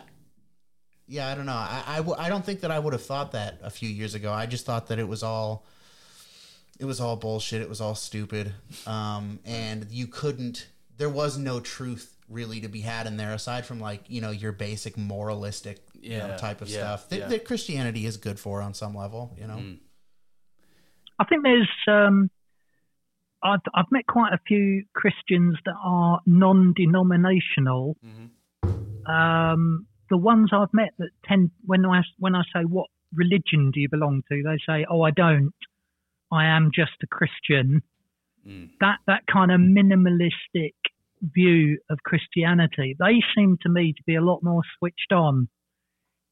yeah, I don't know. I, I, w- I don't think that I would have thought that a few years ago. I just thought that it was all, it was all bullshit. It was all stupid, um, and you couldn't. There was no truth really to be had in there aside from like you know your basic moralistic you know, type of yeah, stuff that, yeah. that Christianity is good for on some level. You know. Mm. I think there's um, I've, I've met quite a few Christians that are non-denominational. Mhm. Um, the ones I've met that tend when I when I say what religion do you belong to? They say, oh, I don't. I am just a Christian. Mm. That that kind of minimalistic view of Christianity, they seem to me to be a lot more switched on.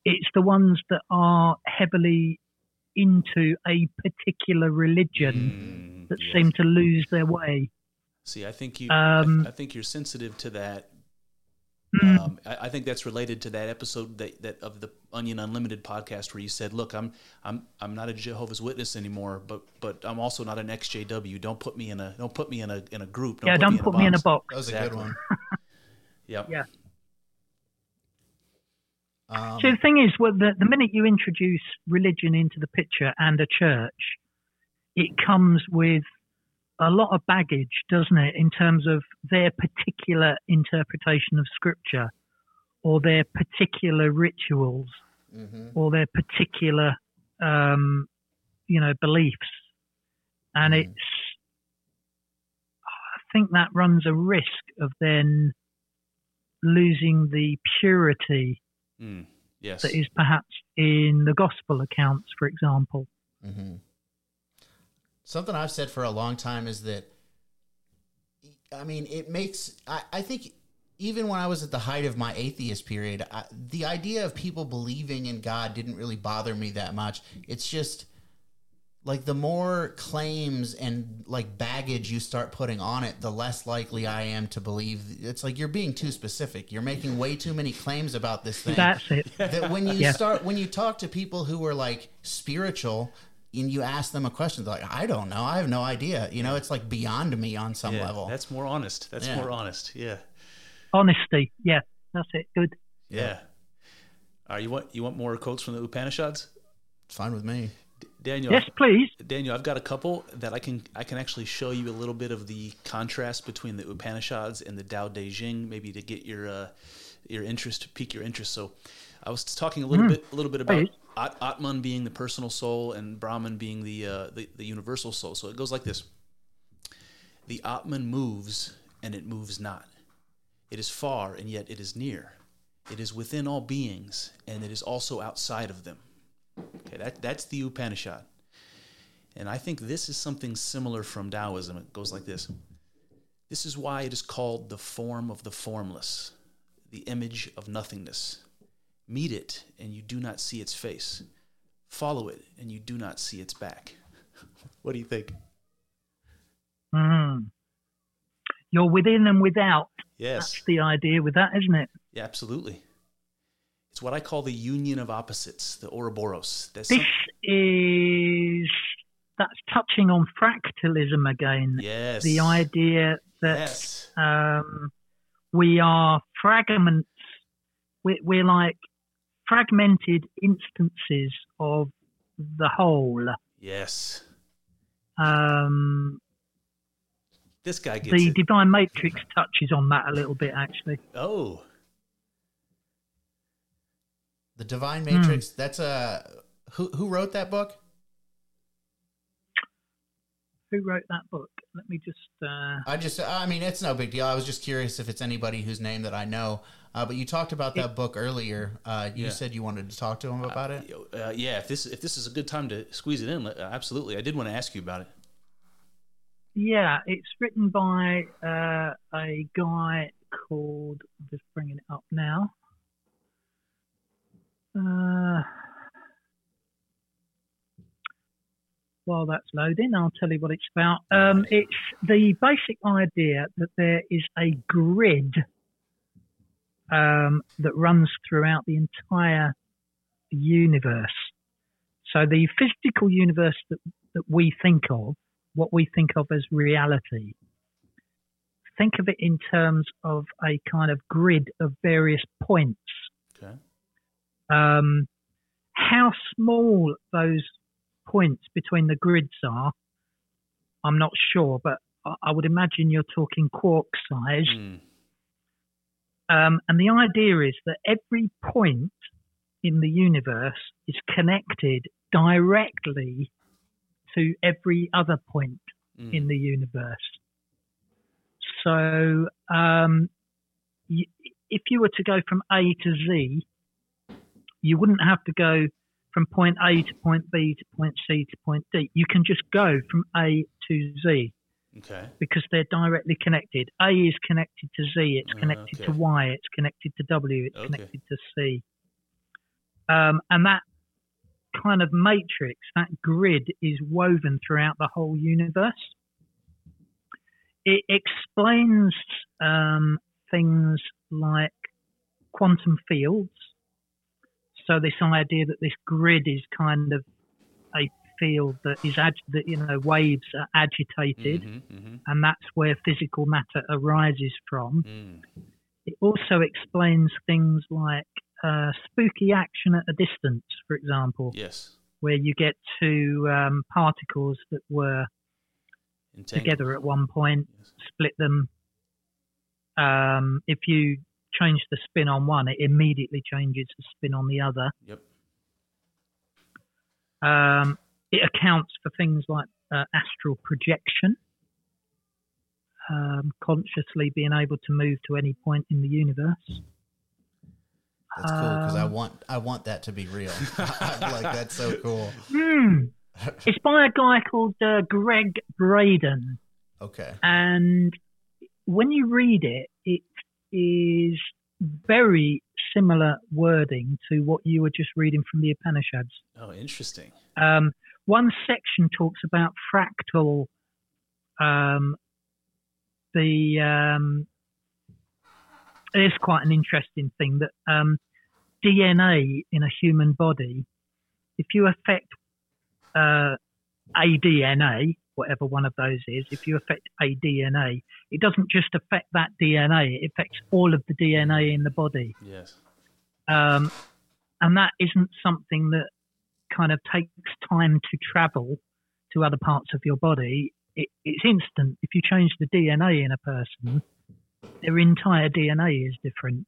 It's the ones that are heavily into a particular religion Mm, that yes. seem to lose their way. See, I think you. Um, I, I think you're sensitive to that. Mm. Um, I, I think that's related to that episode that, that of the Onion Unlimited podcast where you said, "Look, I'm I'm I'm not a Jehovah's Witness anymore, but but I'm also not an XJW. Don't put me in a don't put me in a in a group. yeah, don't put me in a box. That was a good one. Yep. Yeah. Um, So the thing is, well, the, the minute you introduce religion into the picture and a church, it comes with a lot of baggage, doesn't it, in terms of their particular interpretation of scripture or their particular rituals mhm. or their particular, um, you know, beliefs. And Mhm. it's, I think that runs a risk of then losing the purity Mm, yes. that is perhaps in the gospel accounts, for example. hmm Something I've said for a long time is that, I mean, it makes, I, I think even when I was at the height of my atheist period, I, the idea of people believing in God didn't really bother me that much. It's just like the more claims and like baggage you start putting on it, the less likely I am to believe. It's like you're being too specific. You're making way too many claims about this thing That's it. that when you Yeah. start when you talk to people who are like spiritual and you ask them a question they're like i don't know i have no idea you know it's like beyond me on some yeah, level That's more honest. That's Yeah. more honest. Yeah. Honesty. Yeah, that's it. Good. Yeah. All right. You want you want more quotes from the Upanishads? it's fine with me D- Daniel. Yes, please. Daniel, I've got a couple that I can I can actually show you a little bit of the contrast between the Upanishads and the Tao Te Ching, maybe to get your uh, your interest, pique your interest. So, I was talking a little bit a little bit about. At- Atman being the personal soul and Brahman being the, uh, the the universal soul. So it goes like this: The Atman moves and it moves not. It is far and yet it is near. It is within all beings and it is also outside of them. Okay, that that's the Upanishad. And I think this is something similar from Taoism. It goes like this This is why it is called the form of the formless, the image of nothingness. Meet it, and you do not see its face. Follow it, and you do not see its back. what do you think? Mm. You're within and without. Yes, That's the idea with that, isn't it? yeah, absolutely. It's what I call the union of opposites, the Ouroboros. That's This some- is that's touching on fractalism again. yes, The idea that yes, um, we are fragments. We're, we're like fragmented instances of the whole. yes. Um, This guy gets the it. Divine Matrix touches on that a little bit, actually. oh, the divine matrix that's a who who wrote that book Who wrote that book? Let me just. Uh, i just i mean it's no big deal i was just curious if it's anybody whose name that i know uh, but you talked about that book earlier uh, you Yeah. said you wanted to talk to him about it Uh, yeah, if this if this is a good time to squeeze it in, uh, absolutely. I did want to ask you about it. yeah, it's written by uh, a guy called. I'm just bringing it up now. Uh, while that's loading, I'll tell you what it's about. Um, it's the basic idea that there is a grid um, that runs throughout the entire universe. So the physical universe that, that we think of, what we think of as reality, think of it in terms of a kind of grid of various points. Okay. Um, how small those points between the grids are, I'm not sure, but I would imagine you're talking quark size. Mm, Um, and the idea is that every point in the universe is connected directly to every other point mm. in the universe. So, um, y if you were to go from A to Z, you wouldn't have to go from point A to point B to point C to point D. You can just go from A to Z Okay. because they're directly connected. A is connected to Z, it's Ah, connected to okay. Y, it's connected to W, it's Okay. connected to C. Um, and that kind of matrix, that grid, is woven throughout the whole universe. It explains um, things like quantum fields. So this idea that this grid is kind of a field that is ag- that you know waves are agitated Mm-hmm, mm-hmm. and that's where physical matter arises from. Mm. It also explains things like uh, spooky action at a distance, for example, Yes. where you get two um, particles that were Entangled. together at one point, Yes. split them. Um, if you change the spin on one, it immediately changes the spin on the other. Yep. Um, it accounts for things like uh, astral projection, um, consciously being able to move to any point in the universe. That's cool because I Um, want I want that to be real. Like that's so cool. Hmm. It's by a guy called uh, Gregg Braden, Okay. and when you read it, it is very similar wording to what you were just reading from the Upanishads. Oh, interesting. Um, one section talks about fractal, um, the um, it's quite an interesting thing that um, DNA in a human body, if you affect uh, a DNA, whatever one of those is, if you affect a DNA, it doesn't just affect that DNA; it affects all of the DNA in the body Yes. um, and that isn't something that kind of takes time to travel to other parts of your body. It, it's instant. If you change the DNA in a person, their entire DNA is different.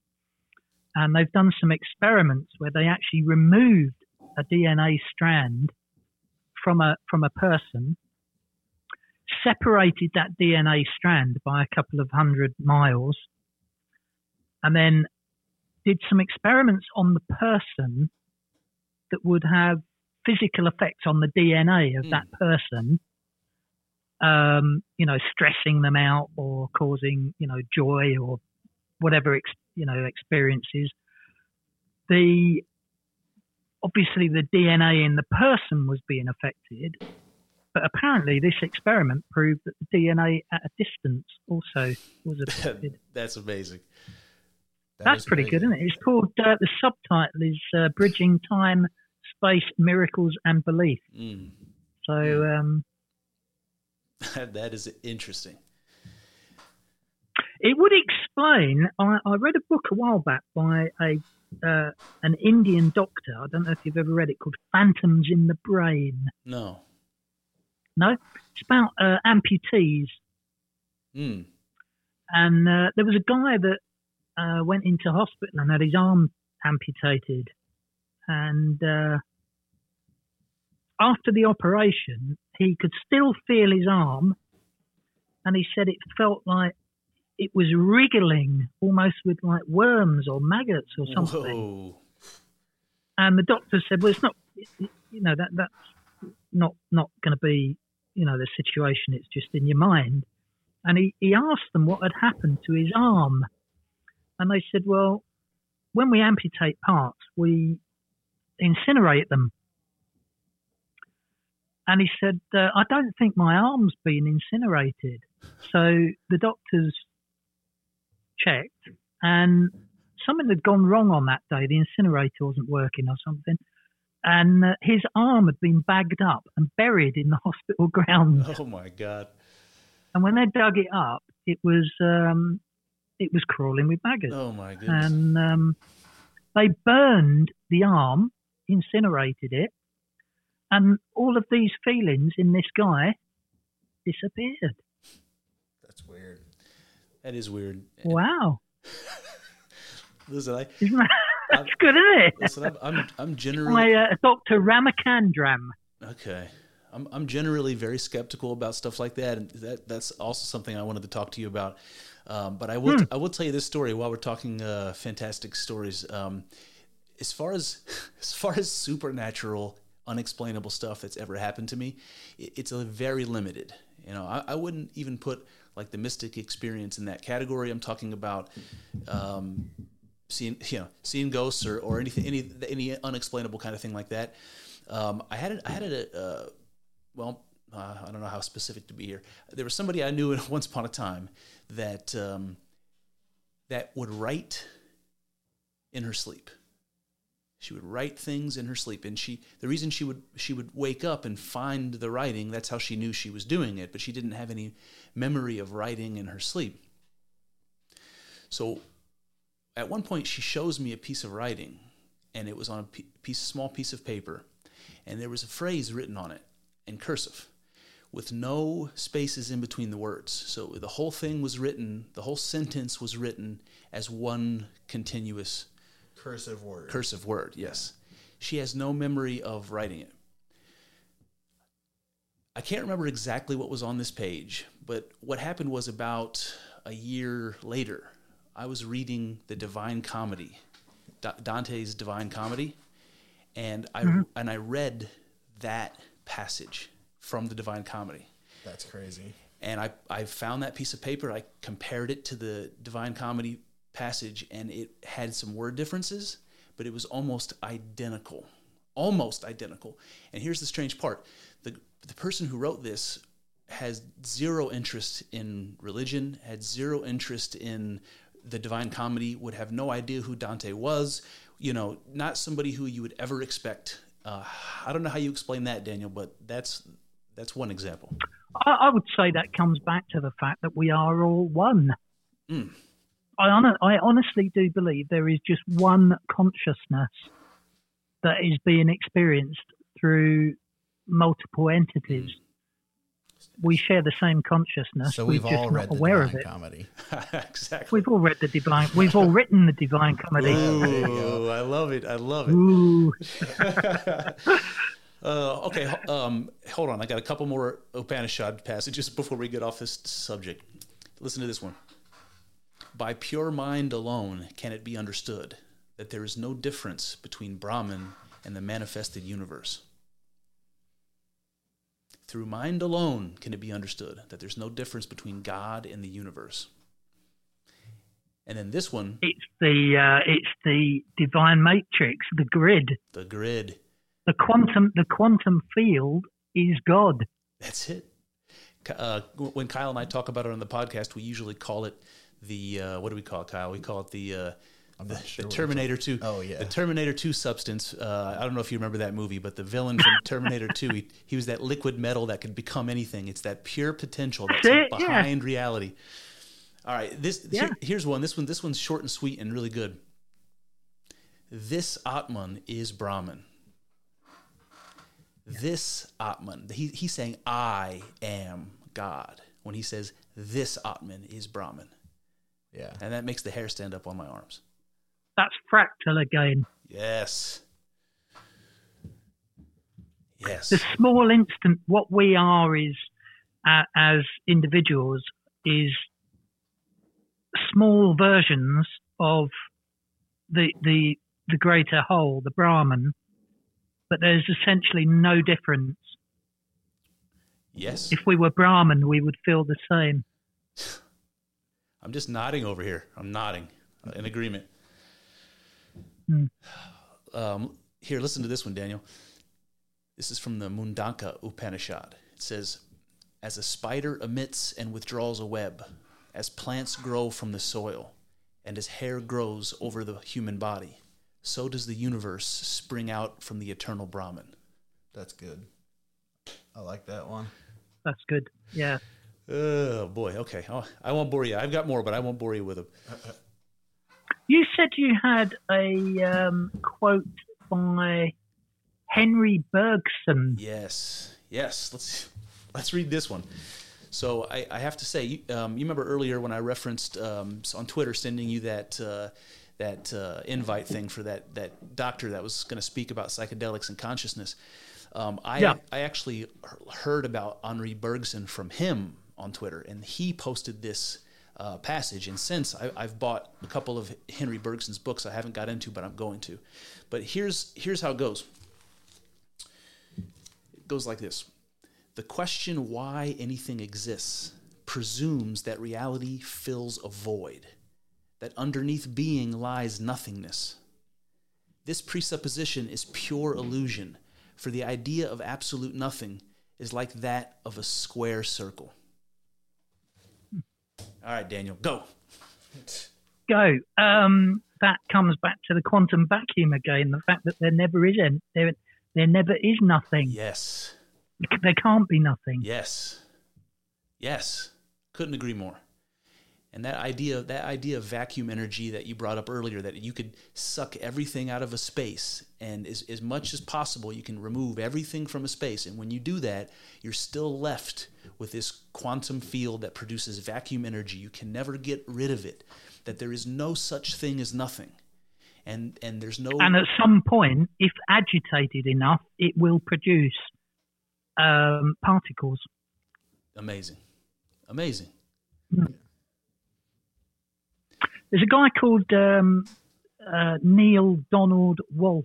And they've done some experiments where they actually removed a DNA strand from a from a person, separated that DNA strand by a couple of hundred miles, and then did some experiments on the person that would have physical effects on the DNA of Mm. that person, um, you know, stressing them out or causing, you know, joy or whatever, ex, you know, experiences. The obviously the DNA in the person was being affected, but apparently this experiment proved that the DNA at a distance also was affected. That's amazing. That That's pretty good, isn't it? It's called uh, the subtitle is uh, "Bridging Time, Space, Miracles, and Belief." Mm. So um, that is interesting. it would explain. I, I read a book a while back by a uh, an Indian doctor. I don't know if you've ever read it, called "Phantoms in the Brain." No. No, it's about uh, amputees, Mm. and uh, there was a guy that uh, went into hospital and had his arm amputated, and uh, after the operation, he could still feel his arm, and he said it felt like it was wriggling, almost with like worms or maggots or something. Whoa. And the doctor said, "Well, it's not, you know, that that's not not going to be, you know, the situation. It's just in your mind." And he he asked them what had happened to his arm, and they said, "Well, when we amputate parts, we incinerate them." And he said, uh, "I don't think my arm's been incinerated." So the doctors checked, and something had gone wrong on that day. The incinerator wasn't working or something. And uh, his arm had been bagged up and buried in the hospital grounds. Oh my God. And when they dug it up, it was um, it was crawling with maggots. Oh my goodness. and um, they burned the arm, incinerated it, and all of these feelings in this guy disappeared. That's weird. that is weird. Wow, Listen, I isn't that that's good, isn't it? listen. I'm I'm, I'm generally By uh, Dr. Ramachandran. okay. I'm I'm generally very skeptical about stuff like that, and that that's also something I wanted to talk to you about. Um, but I will I will tell you this story while we're talking uh, fantastic stories. Um, as far as as far as supernatural, unexplainable stuff that's ever happened to me, it, it's a very limited. You know, I, I wouldn't even put like the mystic experience in that category. I'm talking about um, seeing you know seeing ghosts or, or anything any any unexplainable kind of thing like that. Um, I had it, I had it uh, well uh, I don't know how specific to be here. There was somebody I knew once upon a time that um, that would write in her sleep. She would write things in her sleep, and she the reason she would she would wake up and find the writing. That's how she knew she was doing it, but she didn't have any memory of writing in her sleep. So, at one point, she shows me a piece of writing, and it was on a piece, small piece of paper, and there was a phrase written on it in cursive with no spaces in between the words. So the whole thing was written, the whole sentence was written as one continuous cursive word. Cursive word, yes. She has no memory of writing it. I can't remember exactly what was on this page, but what happened was about a year later, I was reading the Divine Comedy, Dante's Divine Comedy, and I mm-hmm. and I read that passage from the Divine Comedy. That's crazy. And I, I found that piece of paper. I compared it to the Divine Comedy passage, and it had some word differences, but it was almost identical. Almost identical. And here's the strange part the, the person who wrote this has zero interest in religion, had zero interest in the Divine Comedy, would have no idea who Dante was, you know, not somebody who you would ever expect. Uh, I don't know how you explain that, Daniel, but that's that's one example. I, I would say that comes back to the fact that we are all one. Mm. I, on, I honestly do believe there is just one consciousness that is being experienced through multiple entities. We share the same consciousness. So we've We're all read the aware Divine of it. Comedy. exactly. We've all read the divine. We've all written the Divine Comedy. Ooh, I love it. I love it. Ooh. Uh, okay, um, hold on. I got a couple more Upanishad passages before we get off this subject. Listen to this one. By pure mind alone can it be understood that there is no difference between Brahman and the manifested universe. Through mind alone can it be understood that there's no difference between God and the universe. And then this one, it's the uh, it's the divine matrix, the grid. The grid the quantum the quantum field is God. That's it. Uh, when Kyle and I talk about it on the podcast, we usually call it the uh, what do we call it, Kyle? We call it the uh, the, sure the, Terminator Two. Oh yeah, the Terminator Two substance. Uh, I don't know if you remember that movie, but the villain from Terminator Two, he, he, was that liquid metal that could become anything. It's that pure potential that's it, behind yeah. reality. All right, this yeah. here, here's one. This one this one's short and sweet and really good. This Atman is Brahman. This Atman, he, he's saying, I am God. When he says, this Atman is Brahman. Yeah. And that makes the hair stand up on my arms. That's fractal again. Yes. Yes. The small instant, what we are is, uh, as individuals, is small versions of the the the greater whole, the Brahman, but there's essentially no difference. Yes. If we were Brahman, we would feel the same. I'm just nodding over here. I'm nodding in agreement. Hmm. Um, here, listen to this one, Daniel. This is from the Mundaka Upanishad. It says, As a spider emits and withdraws a web, as plants grow from the soil, and as hair grows over the human body, so does the universe spring out from the eternal Brahman. That's good. I like that one. That's good. Yeah. Oh boy. Okay. Oh, I won't bore you. I've got more, but I won't bore you with them. You said you had a um, quote by Henri Bergson. Yes. Yes. Let's let's read this one. So I, I have to say, um, you remember earlier when I referenced um, on Twitter sending you that uh, that uh, invite thing for that that doctor that was going to speak about psychedelics and consciousness. Um, I yeah. I actually heard about Henri Bergson from him on Twitter, and he posted this uh, passage. And since I, I've bought a couple of Henri Bergson's books, I haven't got into, but I'm going to. But here's here's how it goes. It goes like this: the question why anything exists presumes that reality fills a void, that underneath being lies nothingness. This presupposition is pure illusion, for the idea of absolute nothing is like that of a square circle. All right, Daniel, go. Go. Um, that comes back to the quantum vacuum again. The fact that there never is any, there, there never is nothing. Yes. There can't be nothing. Yes. Yes. Couldn't agree more. And that idea, that idea of vacuum energy that you brought up earlier, that you could suck everything out of a space, and as, as much as possible, you can remove everything from a space. And when you do that, you're still left with this quantum field that produces vacuum energy. You can never get rid of it. That there is no such thing as nothing, and and there's no. And at some point, if agitated enough, it will produce um, particles. Amazing, amazing. There's a guy called um, uh, Neale Donald Walsch.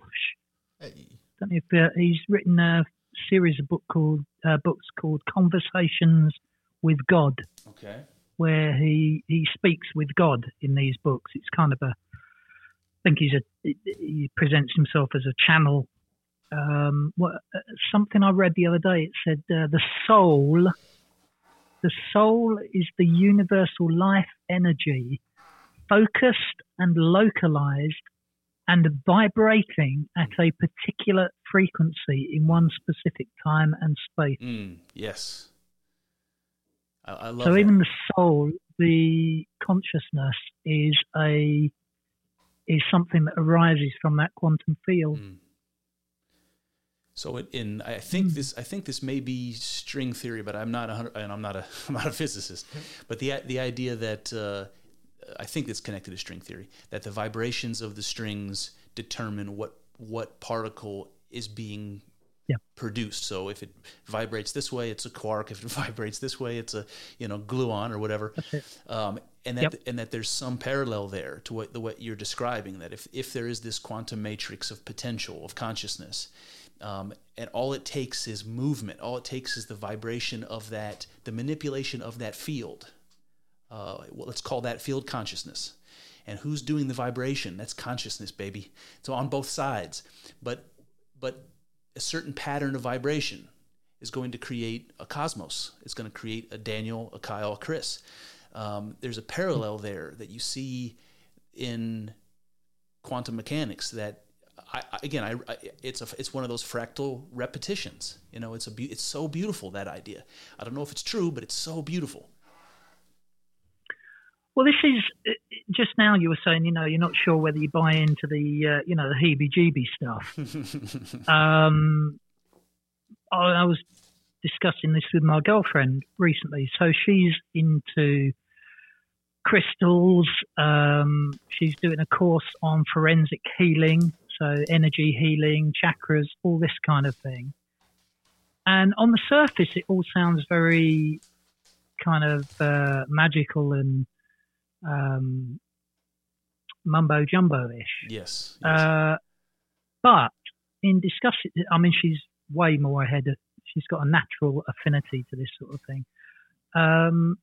Hey. don't know if uh, he's written a series of book called uh, books called Conversations with God, Okay. where he he speaks with God in these books. It's kind of a, I think he's a he presents himself as a channel. Um, what uh, something I read the other day? It said uh, the soul, the soul is the universal life energy, focused and localized and vibrating at a particular frequency in one specific time and space. Mm, yes. I, I love So that. even the soul, the consciousness is a is something that arises from that quantum field. Mm. So it, in I think this I think this may be string theory, but I'm not a hundred, and I'm not a I'm not a physicist. But the the idea that uh, I think it's connected to string theory that the vibrations of the strings determine what what particle is being Yeah. produced. So if it vibrates this way, it's a quark. If it vibrates this way, it's a you know gluon or whatever. Um, and that Yep. and that there's some parallel there to what the what you're describing. That if if there is this quantum matrix of potential of consciousness, um, and all it takes is movement. All it takes is the vibration of that, the manipulation of that field. Uh, well, let's call that field consciousness. And who's doing the vibration? That's consciousness, baby. So on both sides, but but a certain pattern of vibration is going to create a cosmos. It's going to create a Daniel, a Kyle, a Chris. Um, there's a parallel there that you see in quantum mechanics that I, again I, I it's a it's one of those fractal repetitions you know it's a beau- it's so beautiful that idea I don't know if it's true but it's so beautiful Well, this is uh, just now. You were saying, you know, you're not sure whether you buy into the, uh, you know, the heebie-jeebie stuff. um, I, I was discussing this with my girlfriend recently. So she's into crystals. Um, she's doing a course on forensic healing, so energy healing, chakras, all this kind of thing. And on the surface, it all sounds very kind of uh, magical and um, mumbo jumbo ish. yes, yes. Uh, but in discussing, I mean, she's way more ahead. Of, she's got a natural affinity to this sort of thing. Um,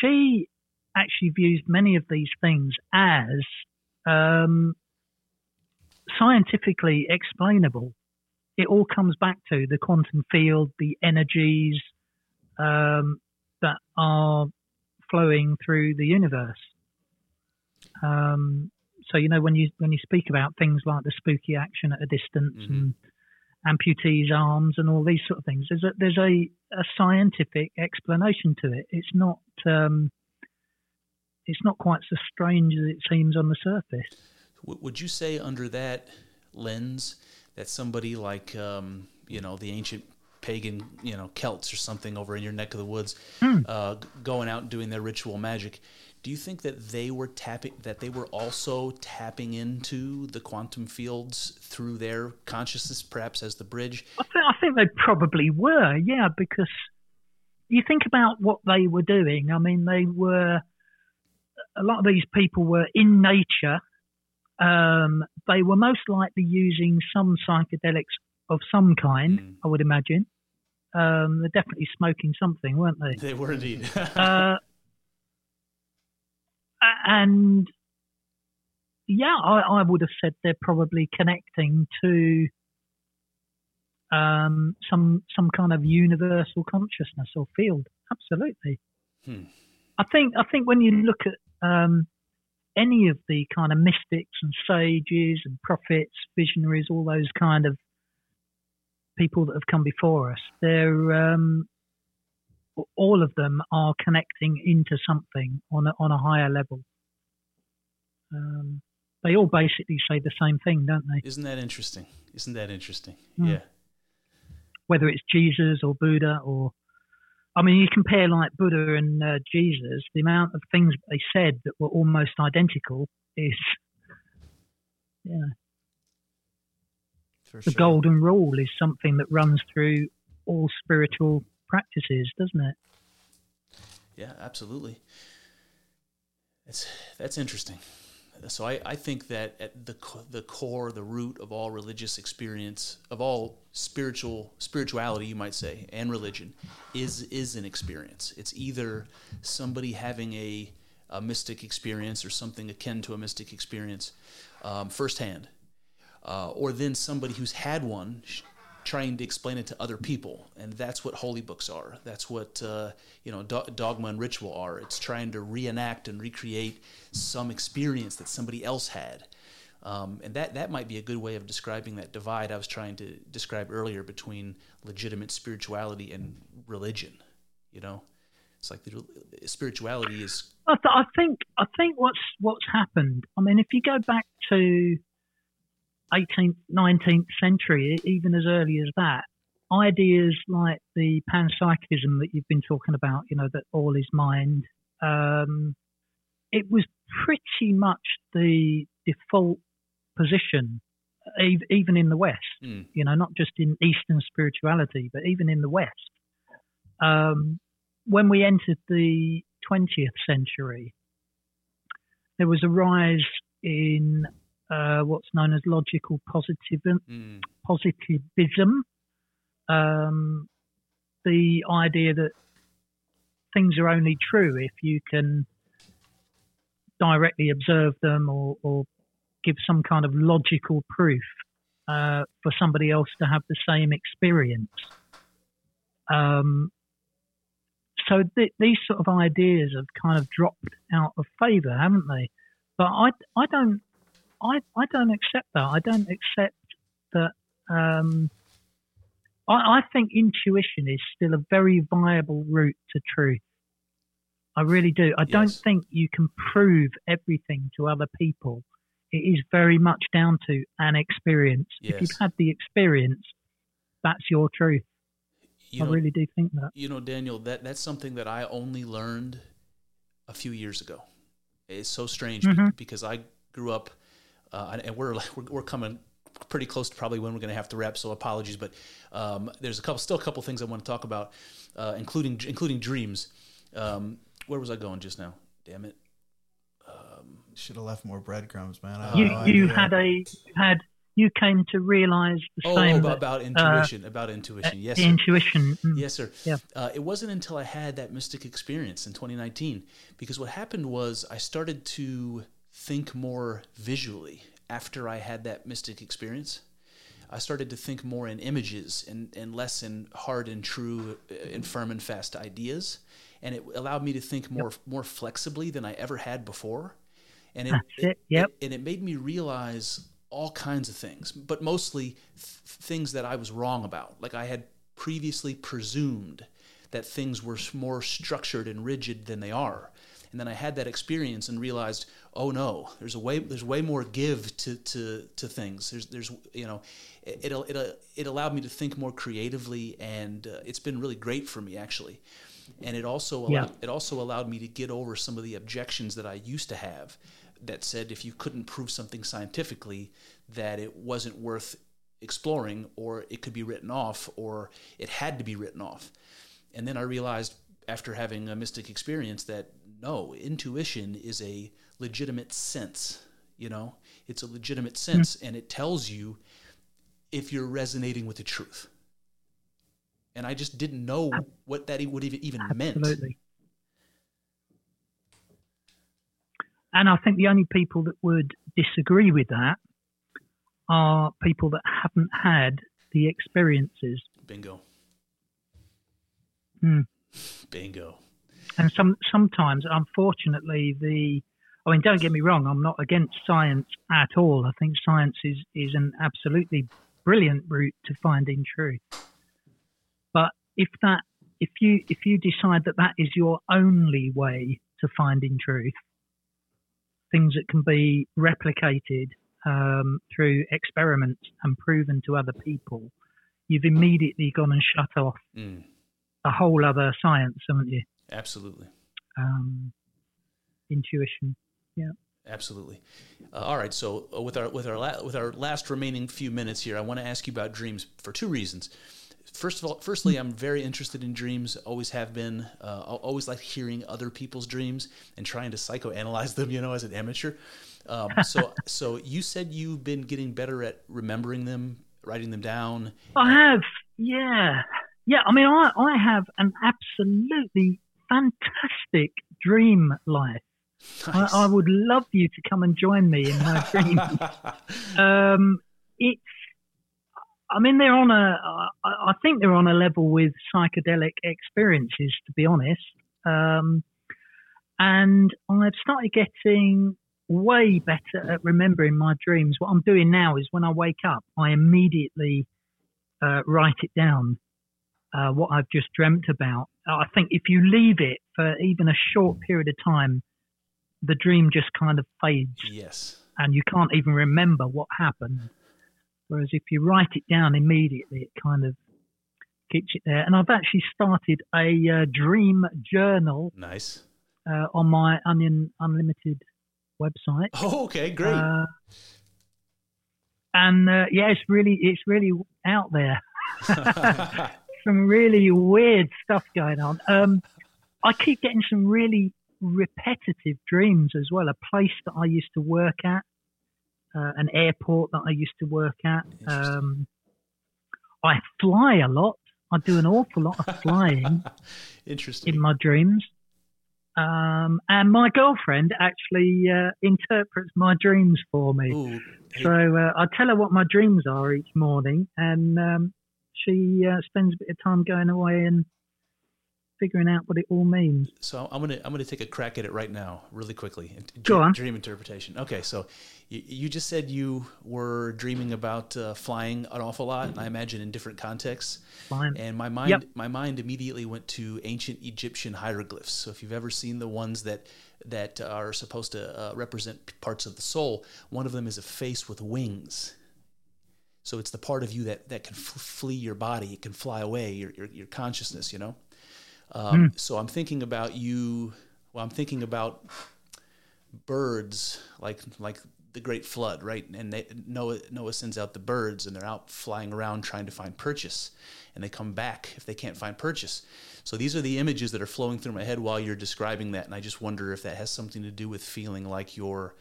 she actually views many of these things as um, scientifically explainable. It all comes back to the quantum field, the energies um, that are flowing through the universe. Um, so you know when you when you speak about things like the spooky action at a distance Mhm. and amputees arms and all these sort of things, there's a there's a, a scientific explanation to it. It's not um, it's not quite so strange as it seems on the surface. W- would you say under that lens that somebody like um, you know the ancient pagan you know Celts or something over in your neck of the woods uh, going out and doing their ritual magic do you think that they were tapping that they were also tapping into the quantum fields through their consciousness perhaps as the bridge I think, I think they probably were, yeah, because you think about what they were doing. I mean, they were a lot of these people were in nature. Um, they were most likely using some psychedelics of some kind, Mm. I would imagine. Um, they're definitely smoking something, weren't they? They were indeed. uh, and yeah, I, I would have said they're probably connecting to um, some some kind of universal consciousness or field. Absolutely. Hmm. I think I think when you look at um, any of the kind of mystics and sages and prophets, visionaries, all those kind of people that have come before us, they're um, all of them are connecting into something on a, on a higher level. Um, they all basically say the same thing, don't they? Isn't that interesting? Isn't that interesting? Hmm. Yeah. Whether it's Jesus or Buddha or, I mean, you compare like Buddha and uh, Jesus, the amount of things they said that were almost identical is, yeah, For the sure. golden rule is something that runs through all spiritual practices, doesn't it? Yeah, absolutely. That's that's interesting. So I, I think that at the the core, the root of all religious experience, of all spiritual spirituality, you might say, and religion, is is an experience. It's either somebody having a a mystic experience or something akin to a mystic experience um, firsthand, uh, or then somebody who's had one trying to explain it to other people. And that's what holy books are. That's what uh, you know do- dogma and ritual are. It's trying to reenact and recreate some experience that somebody else had. Um, and that that might be a good way of describing that divide i was trying to describe earlier between legitimate spirituality and religion you know? It's like the spirituality is I, th- I think I think what's what's happened. I mean, if you go back to 18th, 19th century, even as early as that, ideas like the panpsychism that you've been talking about, you know, that all is mind, um, it was pretty much the default position, even in the West. Mm. You know, not just in Eastern spirituality, but even in the West. Um, when we entered the 20th century, there was a rise in uh, what's known as logical positivism, mm, positivism um, the idea that things are only true if you can directly observe them or, or give some kind of logical proof uh, for somebody else to have the same experience. Um, so th- these sort of ideas have kind of dropped out of favour, haven't they? But I, I don't, I, I don't accept that. I don't accept that. Um, I, I think intuition is still a very viable route to truth. I really do. I don't think you can prove everything to other people. It is very much down to an experience. If you've had the experience, that's your truth. you I know, really do think that. you know daniel that that's something that i only learned a few years ago it's so strange Mhm. because i grew up uh, and- and we're, we're we're coming pretty close to probably when we're going to have to wrap so apologies but um, there's a couple still a couple things i want to talk about uh, including including dreams um, where was i going just now damn it Should have left more breadcrumbs, man. I You had no you idea. had a had you came to realise the oh, same oh, about, about intuition about intuition yes the sir. intuition. mm, Yes, sir. Yeah. Uh, it wasn't until I had that mystic experience in 2019 because what happened was I started to think more visually after I had that mystic experience. I started to think more in images and, and less in hard and true uh, and firm and fast ideas. And it allowed me to think more more flexibly than I ever had before. And it, it, yep. and it made me realize all kinds of things, but mostly th- things that I was wrong about. Like I had previously presumed that things were more structured and rigid than they are. And then I had that experience and realized, oh no, there's a way there's way more give to to, to things. There's there's you know, it it it, allowed me to think more creatively, and uh, it's been really great for me actually. And it also Yeah. allowed, it also allowed me to get over some of the objections that I used to have that said if you couldn't prove something scientifically that it wasn't worth exploring or it could be written off or it had to be written off. And then I realized after having a mystic experience that no, intuition is a legitimate sense. You know, it's a legitimate sense, and it tells you if you're resonating with the truth. And I just didn't know what that would even even meant. Absolutely. And I think the only people that would disagree with that are people that haven't had the experiences. Bingo. Hmm. Bingo. And some sometimes, unfortunately, the I mean, don't get me wrong, I'm not against science at all. I think science is, is an absolutely brilliant route to finding truth. But if that if you if you decide that that is your only way to finding truth, things that can be replicated um, through experiments and proven to other people, you've immediately gone and shut off Mm, a whole other science, haven't you? Absolutely. Um, intuition. Yeah. Absolutely. Uh, all right. So uh, with our with our la- with our last remaining few minutes here, I want to ask you about dreams for two reasons. First of all, firstly, I'm very interested in dreams. Always have been. Uh, always like hearing other people's dreams and trying to psychoanalyze them. You know, as an amateur. Um, so so you said you've been getting better at remembering them, writing them down. I have, yeah, yeah. I mean, I I have an absolutely fantastic dream life. Nice. I, I would love you to come and join me in my dream. um, it's, I mean, they're on a, I, I think they're on a level with psychedelic experiences, to be honest. Um, and I've started getting way better at remembering my dreams. What I'm doing now is when I wake up, I immediately uh, write it down, uh, what I've just dreamt about. I think if you leave it for even a short period of time, the dream just kind of fades yes. and you can't even remember what happened. Whereas if you write it down immediately, it kind of keeps it there. And I've actually started a uh, dream journal Nice. uh, on my Onion Unlimited website. Oh, okay. Great. Uh, and uh, yeah, it's really it's really out there. some really weird stuff going on. Um, I keep getting some really repetitive dreams as well. A place that I used to work at, uh, an airport that I used to work at. Um, I fly a lot. I do an awful lot of flying Interesting. in my dreams. Um, and my girlfriend actually uh, interprets my dreams for me. Ooh, hey, So uh, I tell her what my dreams are each morning, and um, she uh, spends a bit of time going away and figuring out what it all means. So I'm gonna I'm gonna take a crack at it right now, really quickly. Dream, on. Dream interpretation. Okay, so you, you just said you were dreaming about uh, flying an awful lot, and I imagine in different contexts. Fine. And my mind Yep. my mind immediately went to ancient Egyptian hieroglyphs. So if you've ever seen the ones that that are supposed to uh, represent parts of the soul, one of them is a face with wings. So it's the part of you that, that can f- flee your body, it can fly away, your, your, your consciousness, you know? Um, So I'm thinking about you. Well, I'm thinking about birds, like like the Great Flood, right? And they, Noah Noah sends out the birds, and they're out flying around trying to find purchase, and they come back if they can't find purchase. So these are the images that are flowing through my head while you're describing that, and I just wonder if that has something to do with feeling like you're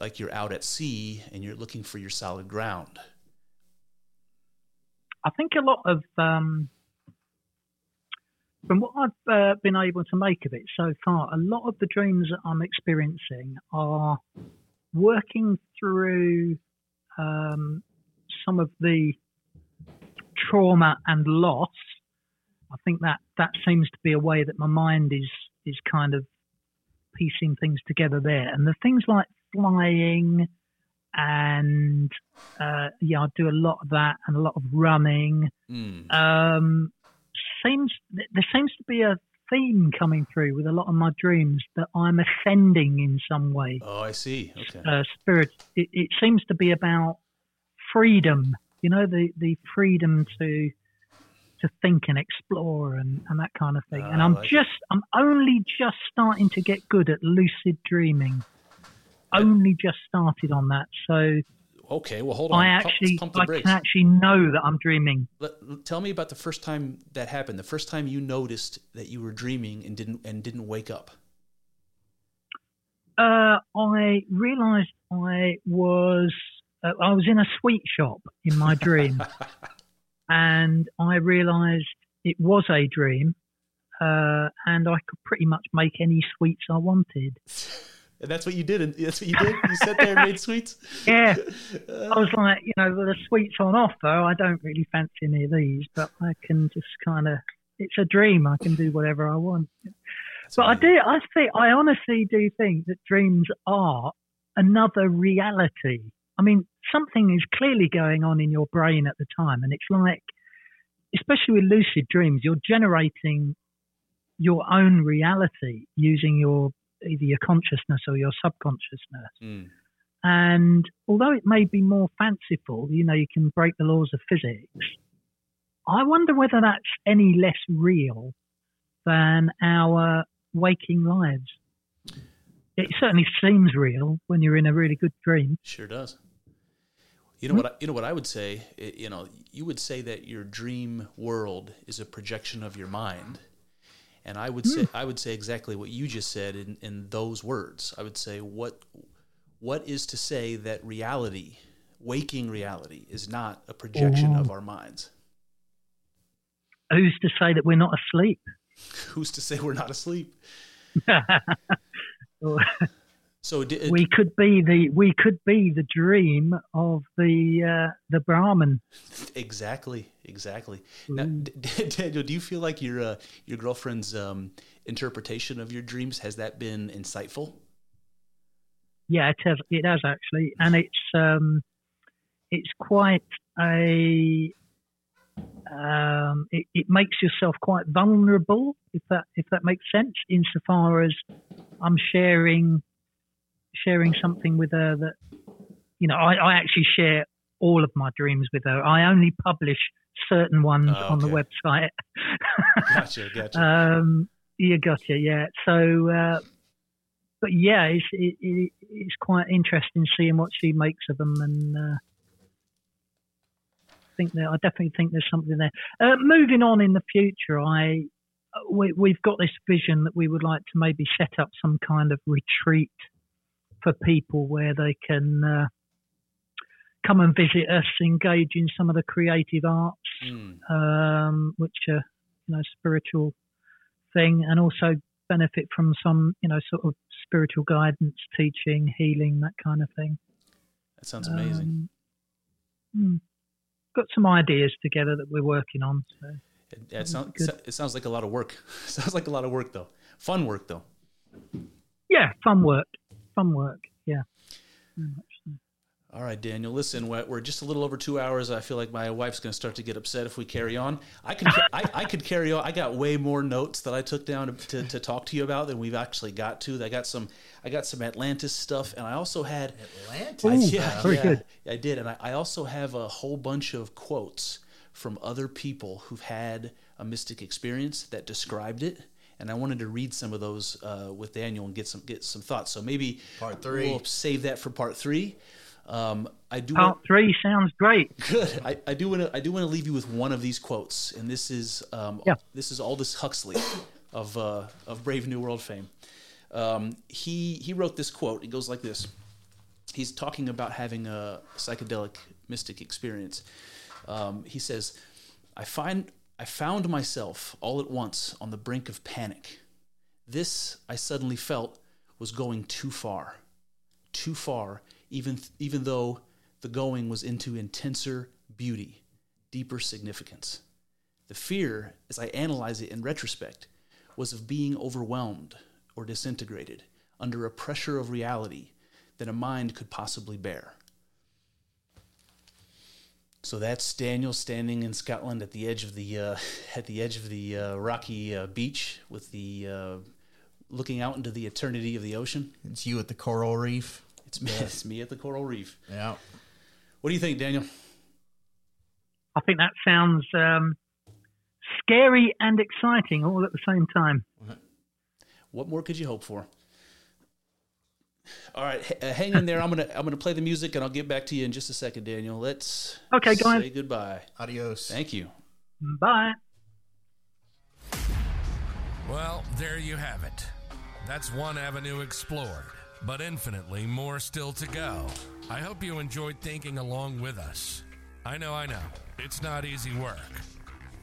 like you're out at sea and you're looking for your solid ground. I think a lot of, um, from what I've uh, been able to make of it so far, a lot of the dreams that I'm experiencing are working through um, some of the trauma and loss. I think that that seems to be a way that my mind is is kind of piecing things together there. And the things like flying and uh, yeah, I do a lot of that and a lot of running. Mm. Um, seems there seems to be a theme coming through with a lot of my dreams that I'm ascending in some way. Oh, I see. Okay. Uh, spirit. It, it seems to be about freedom. You know, the the freedom to to think and explore and, and that kind of thing. Ah, and I'm like it. just I'm only just starting to get good at lucid dreaming. Only just started on that. So Okay. Well, hold on. I actually pump the I brakes. can actually know that I'm dreaming. Let, tell me about the first time that happened. The first time you noticed that you were dreaming and didn't and didn't wake up. uh, I realised I was uh, I was in a sweet shop in my dream, and I realised it was a dream, uh, and I could pretty much make any sweets I wanted. And that's what you did. And that's what you did. You sat there and made sweets. Yeah, I was like, you know, the sweets on offer. I don't really fancy any of these, but I can just kind of. It's a dream. I can do whatever I want. That's But I do. I think. I honestly do think that dreams are another reality. I mean, something is clearly going on in your brain at the time, and it's like, especially with lucid dreams, you're generating your own reality using your either your consciousness or your subconsciousness. Mm. And although it may be more fanciful, you know, you can break the laws of physics. I wonder whether that's any less real than our waking lives. It certainly seems real when you're in a really good dream. Sure does. You know what? I, you know what I would say. You know, you would say that your dream world is a projection of your mind, and I would say I would say exactly what you just said in, in those words. I would say what what is to say that reality, waking reality, is not a projection of mm-hmm. our minds. Who's to say that we're not asleep? Who's to say we're not asleep? So di- we could be the we could be the dream of the uh, the Brahman. Exactly, exactly. Now, D- D- Daniel, do you feel like your uh, your girlfriend's um, interpretation of your dreams has that been insightful? Yeah, it has. It has actually, and it's um, it's quite a. Um, it, it makes yourself quite vulnerable, if that if that makes sense. Insofar as I'm sharing sharing something with her that you know, I, I actually share all of my dreams with her. I only publish certain ones Oh, on the website. Gotcha, gotcha. Um, you gotcha, yeah. So, uh, but yeah, it's it, it, it's quite interesting seeing what she makes of them, and uh, I think that I definitely think there's something there. Uh, moving on in the future, I we, we've got this vision that we would like to maybe set up some kind of retreat for people where they can uh, come and visit us, engage in some of the creative arts Mm, um, which are you know spiritual thing, and also benefit from some you know sort of spiritual guidance, teaching, healing, that kind of thing. that sounds amazing. Um, hmm. got some ideas together that we're working on. So it, it, sound, good. it sounds like a lot of work. sounds like a lot of work, though. Fun work, though. yeah, fun work, fun work. Yeah. Very much so. All right, Daniel. Listen, we're we're just a little over two hours. I feel like my wife's going to start to get upset if we carry on. I could I, I could carry on. I got way more notes that I took down to, to, to talk to you about than we've actually got to. I got some I got some Atlantis stuff, and I also had Atlantis. I, yeah, very yeah, good. I did, and I, I also have a whole bunch of quotes from other people who've had a mystic experience that described it, and I wanted to read some of those uh, with Daniel and get some get some thoughts. So maybe Part three. We'll save that for part three. Um, I do. Part Want, three sounds great. good. I, I do want to. I do want to leave you with one of these quotes, and this is um, Yeah. this is Aldous Huxley of uh, of Brave New World fame. Um, he he wrote this quote. It goes like this. He's talking about having a psychedelic mystic experience. Um, he says, "I find I found myself all at once on the brink of panic. This I suddenly felt was going too far, too far, even even though the going was into intenser beauty, deeper significance. The fear, as I analyze it in retrospect, was of being overwhelmed or disintegrated under a pressure of reality that a mind could possibly bear. So that's Daniel standing in Scotland at the edge of the uh, at the edge of the uh, rocky uh, beach with the uh, looking out into the eternity of the ocean. It's you at the coral reef. It's me, it's me at the coral reef. Yeah. What do you think, Daniel? I think that sounds um, scary and exciting all at the same time. What more could you hope for? All right, h- uh, hang in there. I'm gonna I'm gonna play the music, and I'll get back to you in just a second, Daniel. Let's Okay, guys. say goodbye. Adios. Thank you. Bye. Well, there you have it. That's one avenue explored. but infinitely more still to go. I hope you enjoyed thinking along with us. I know, I know, it's not easy work.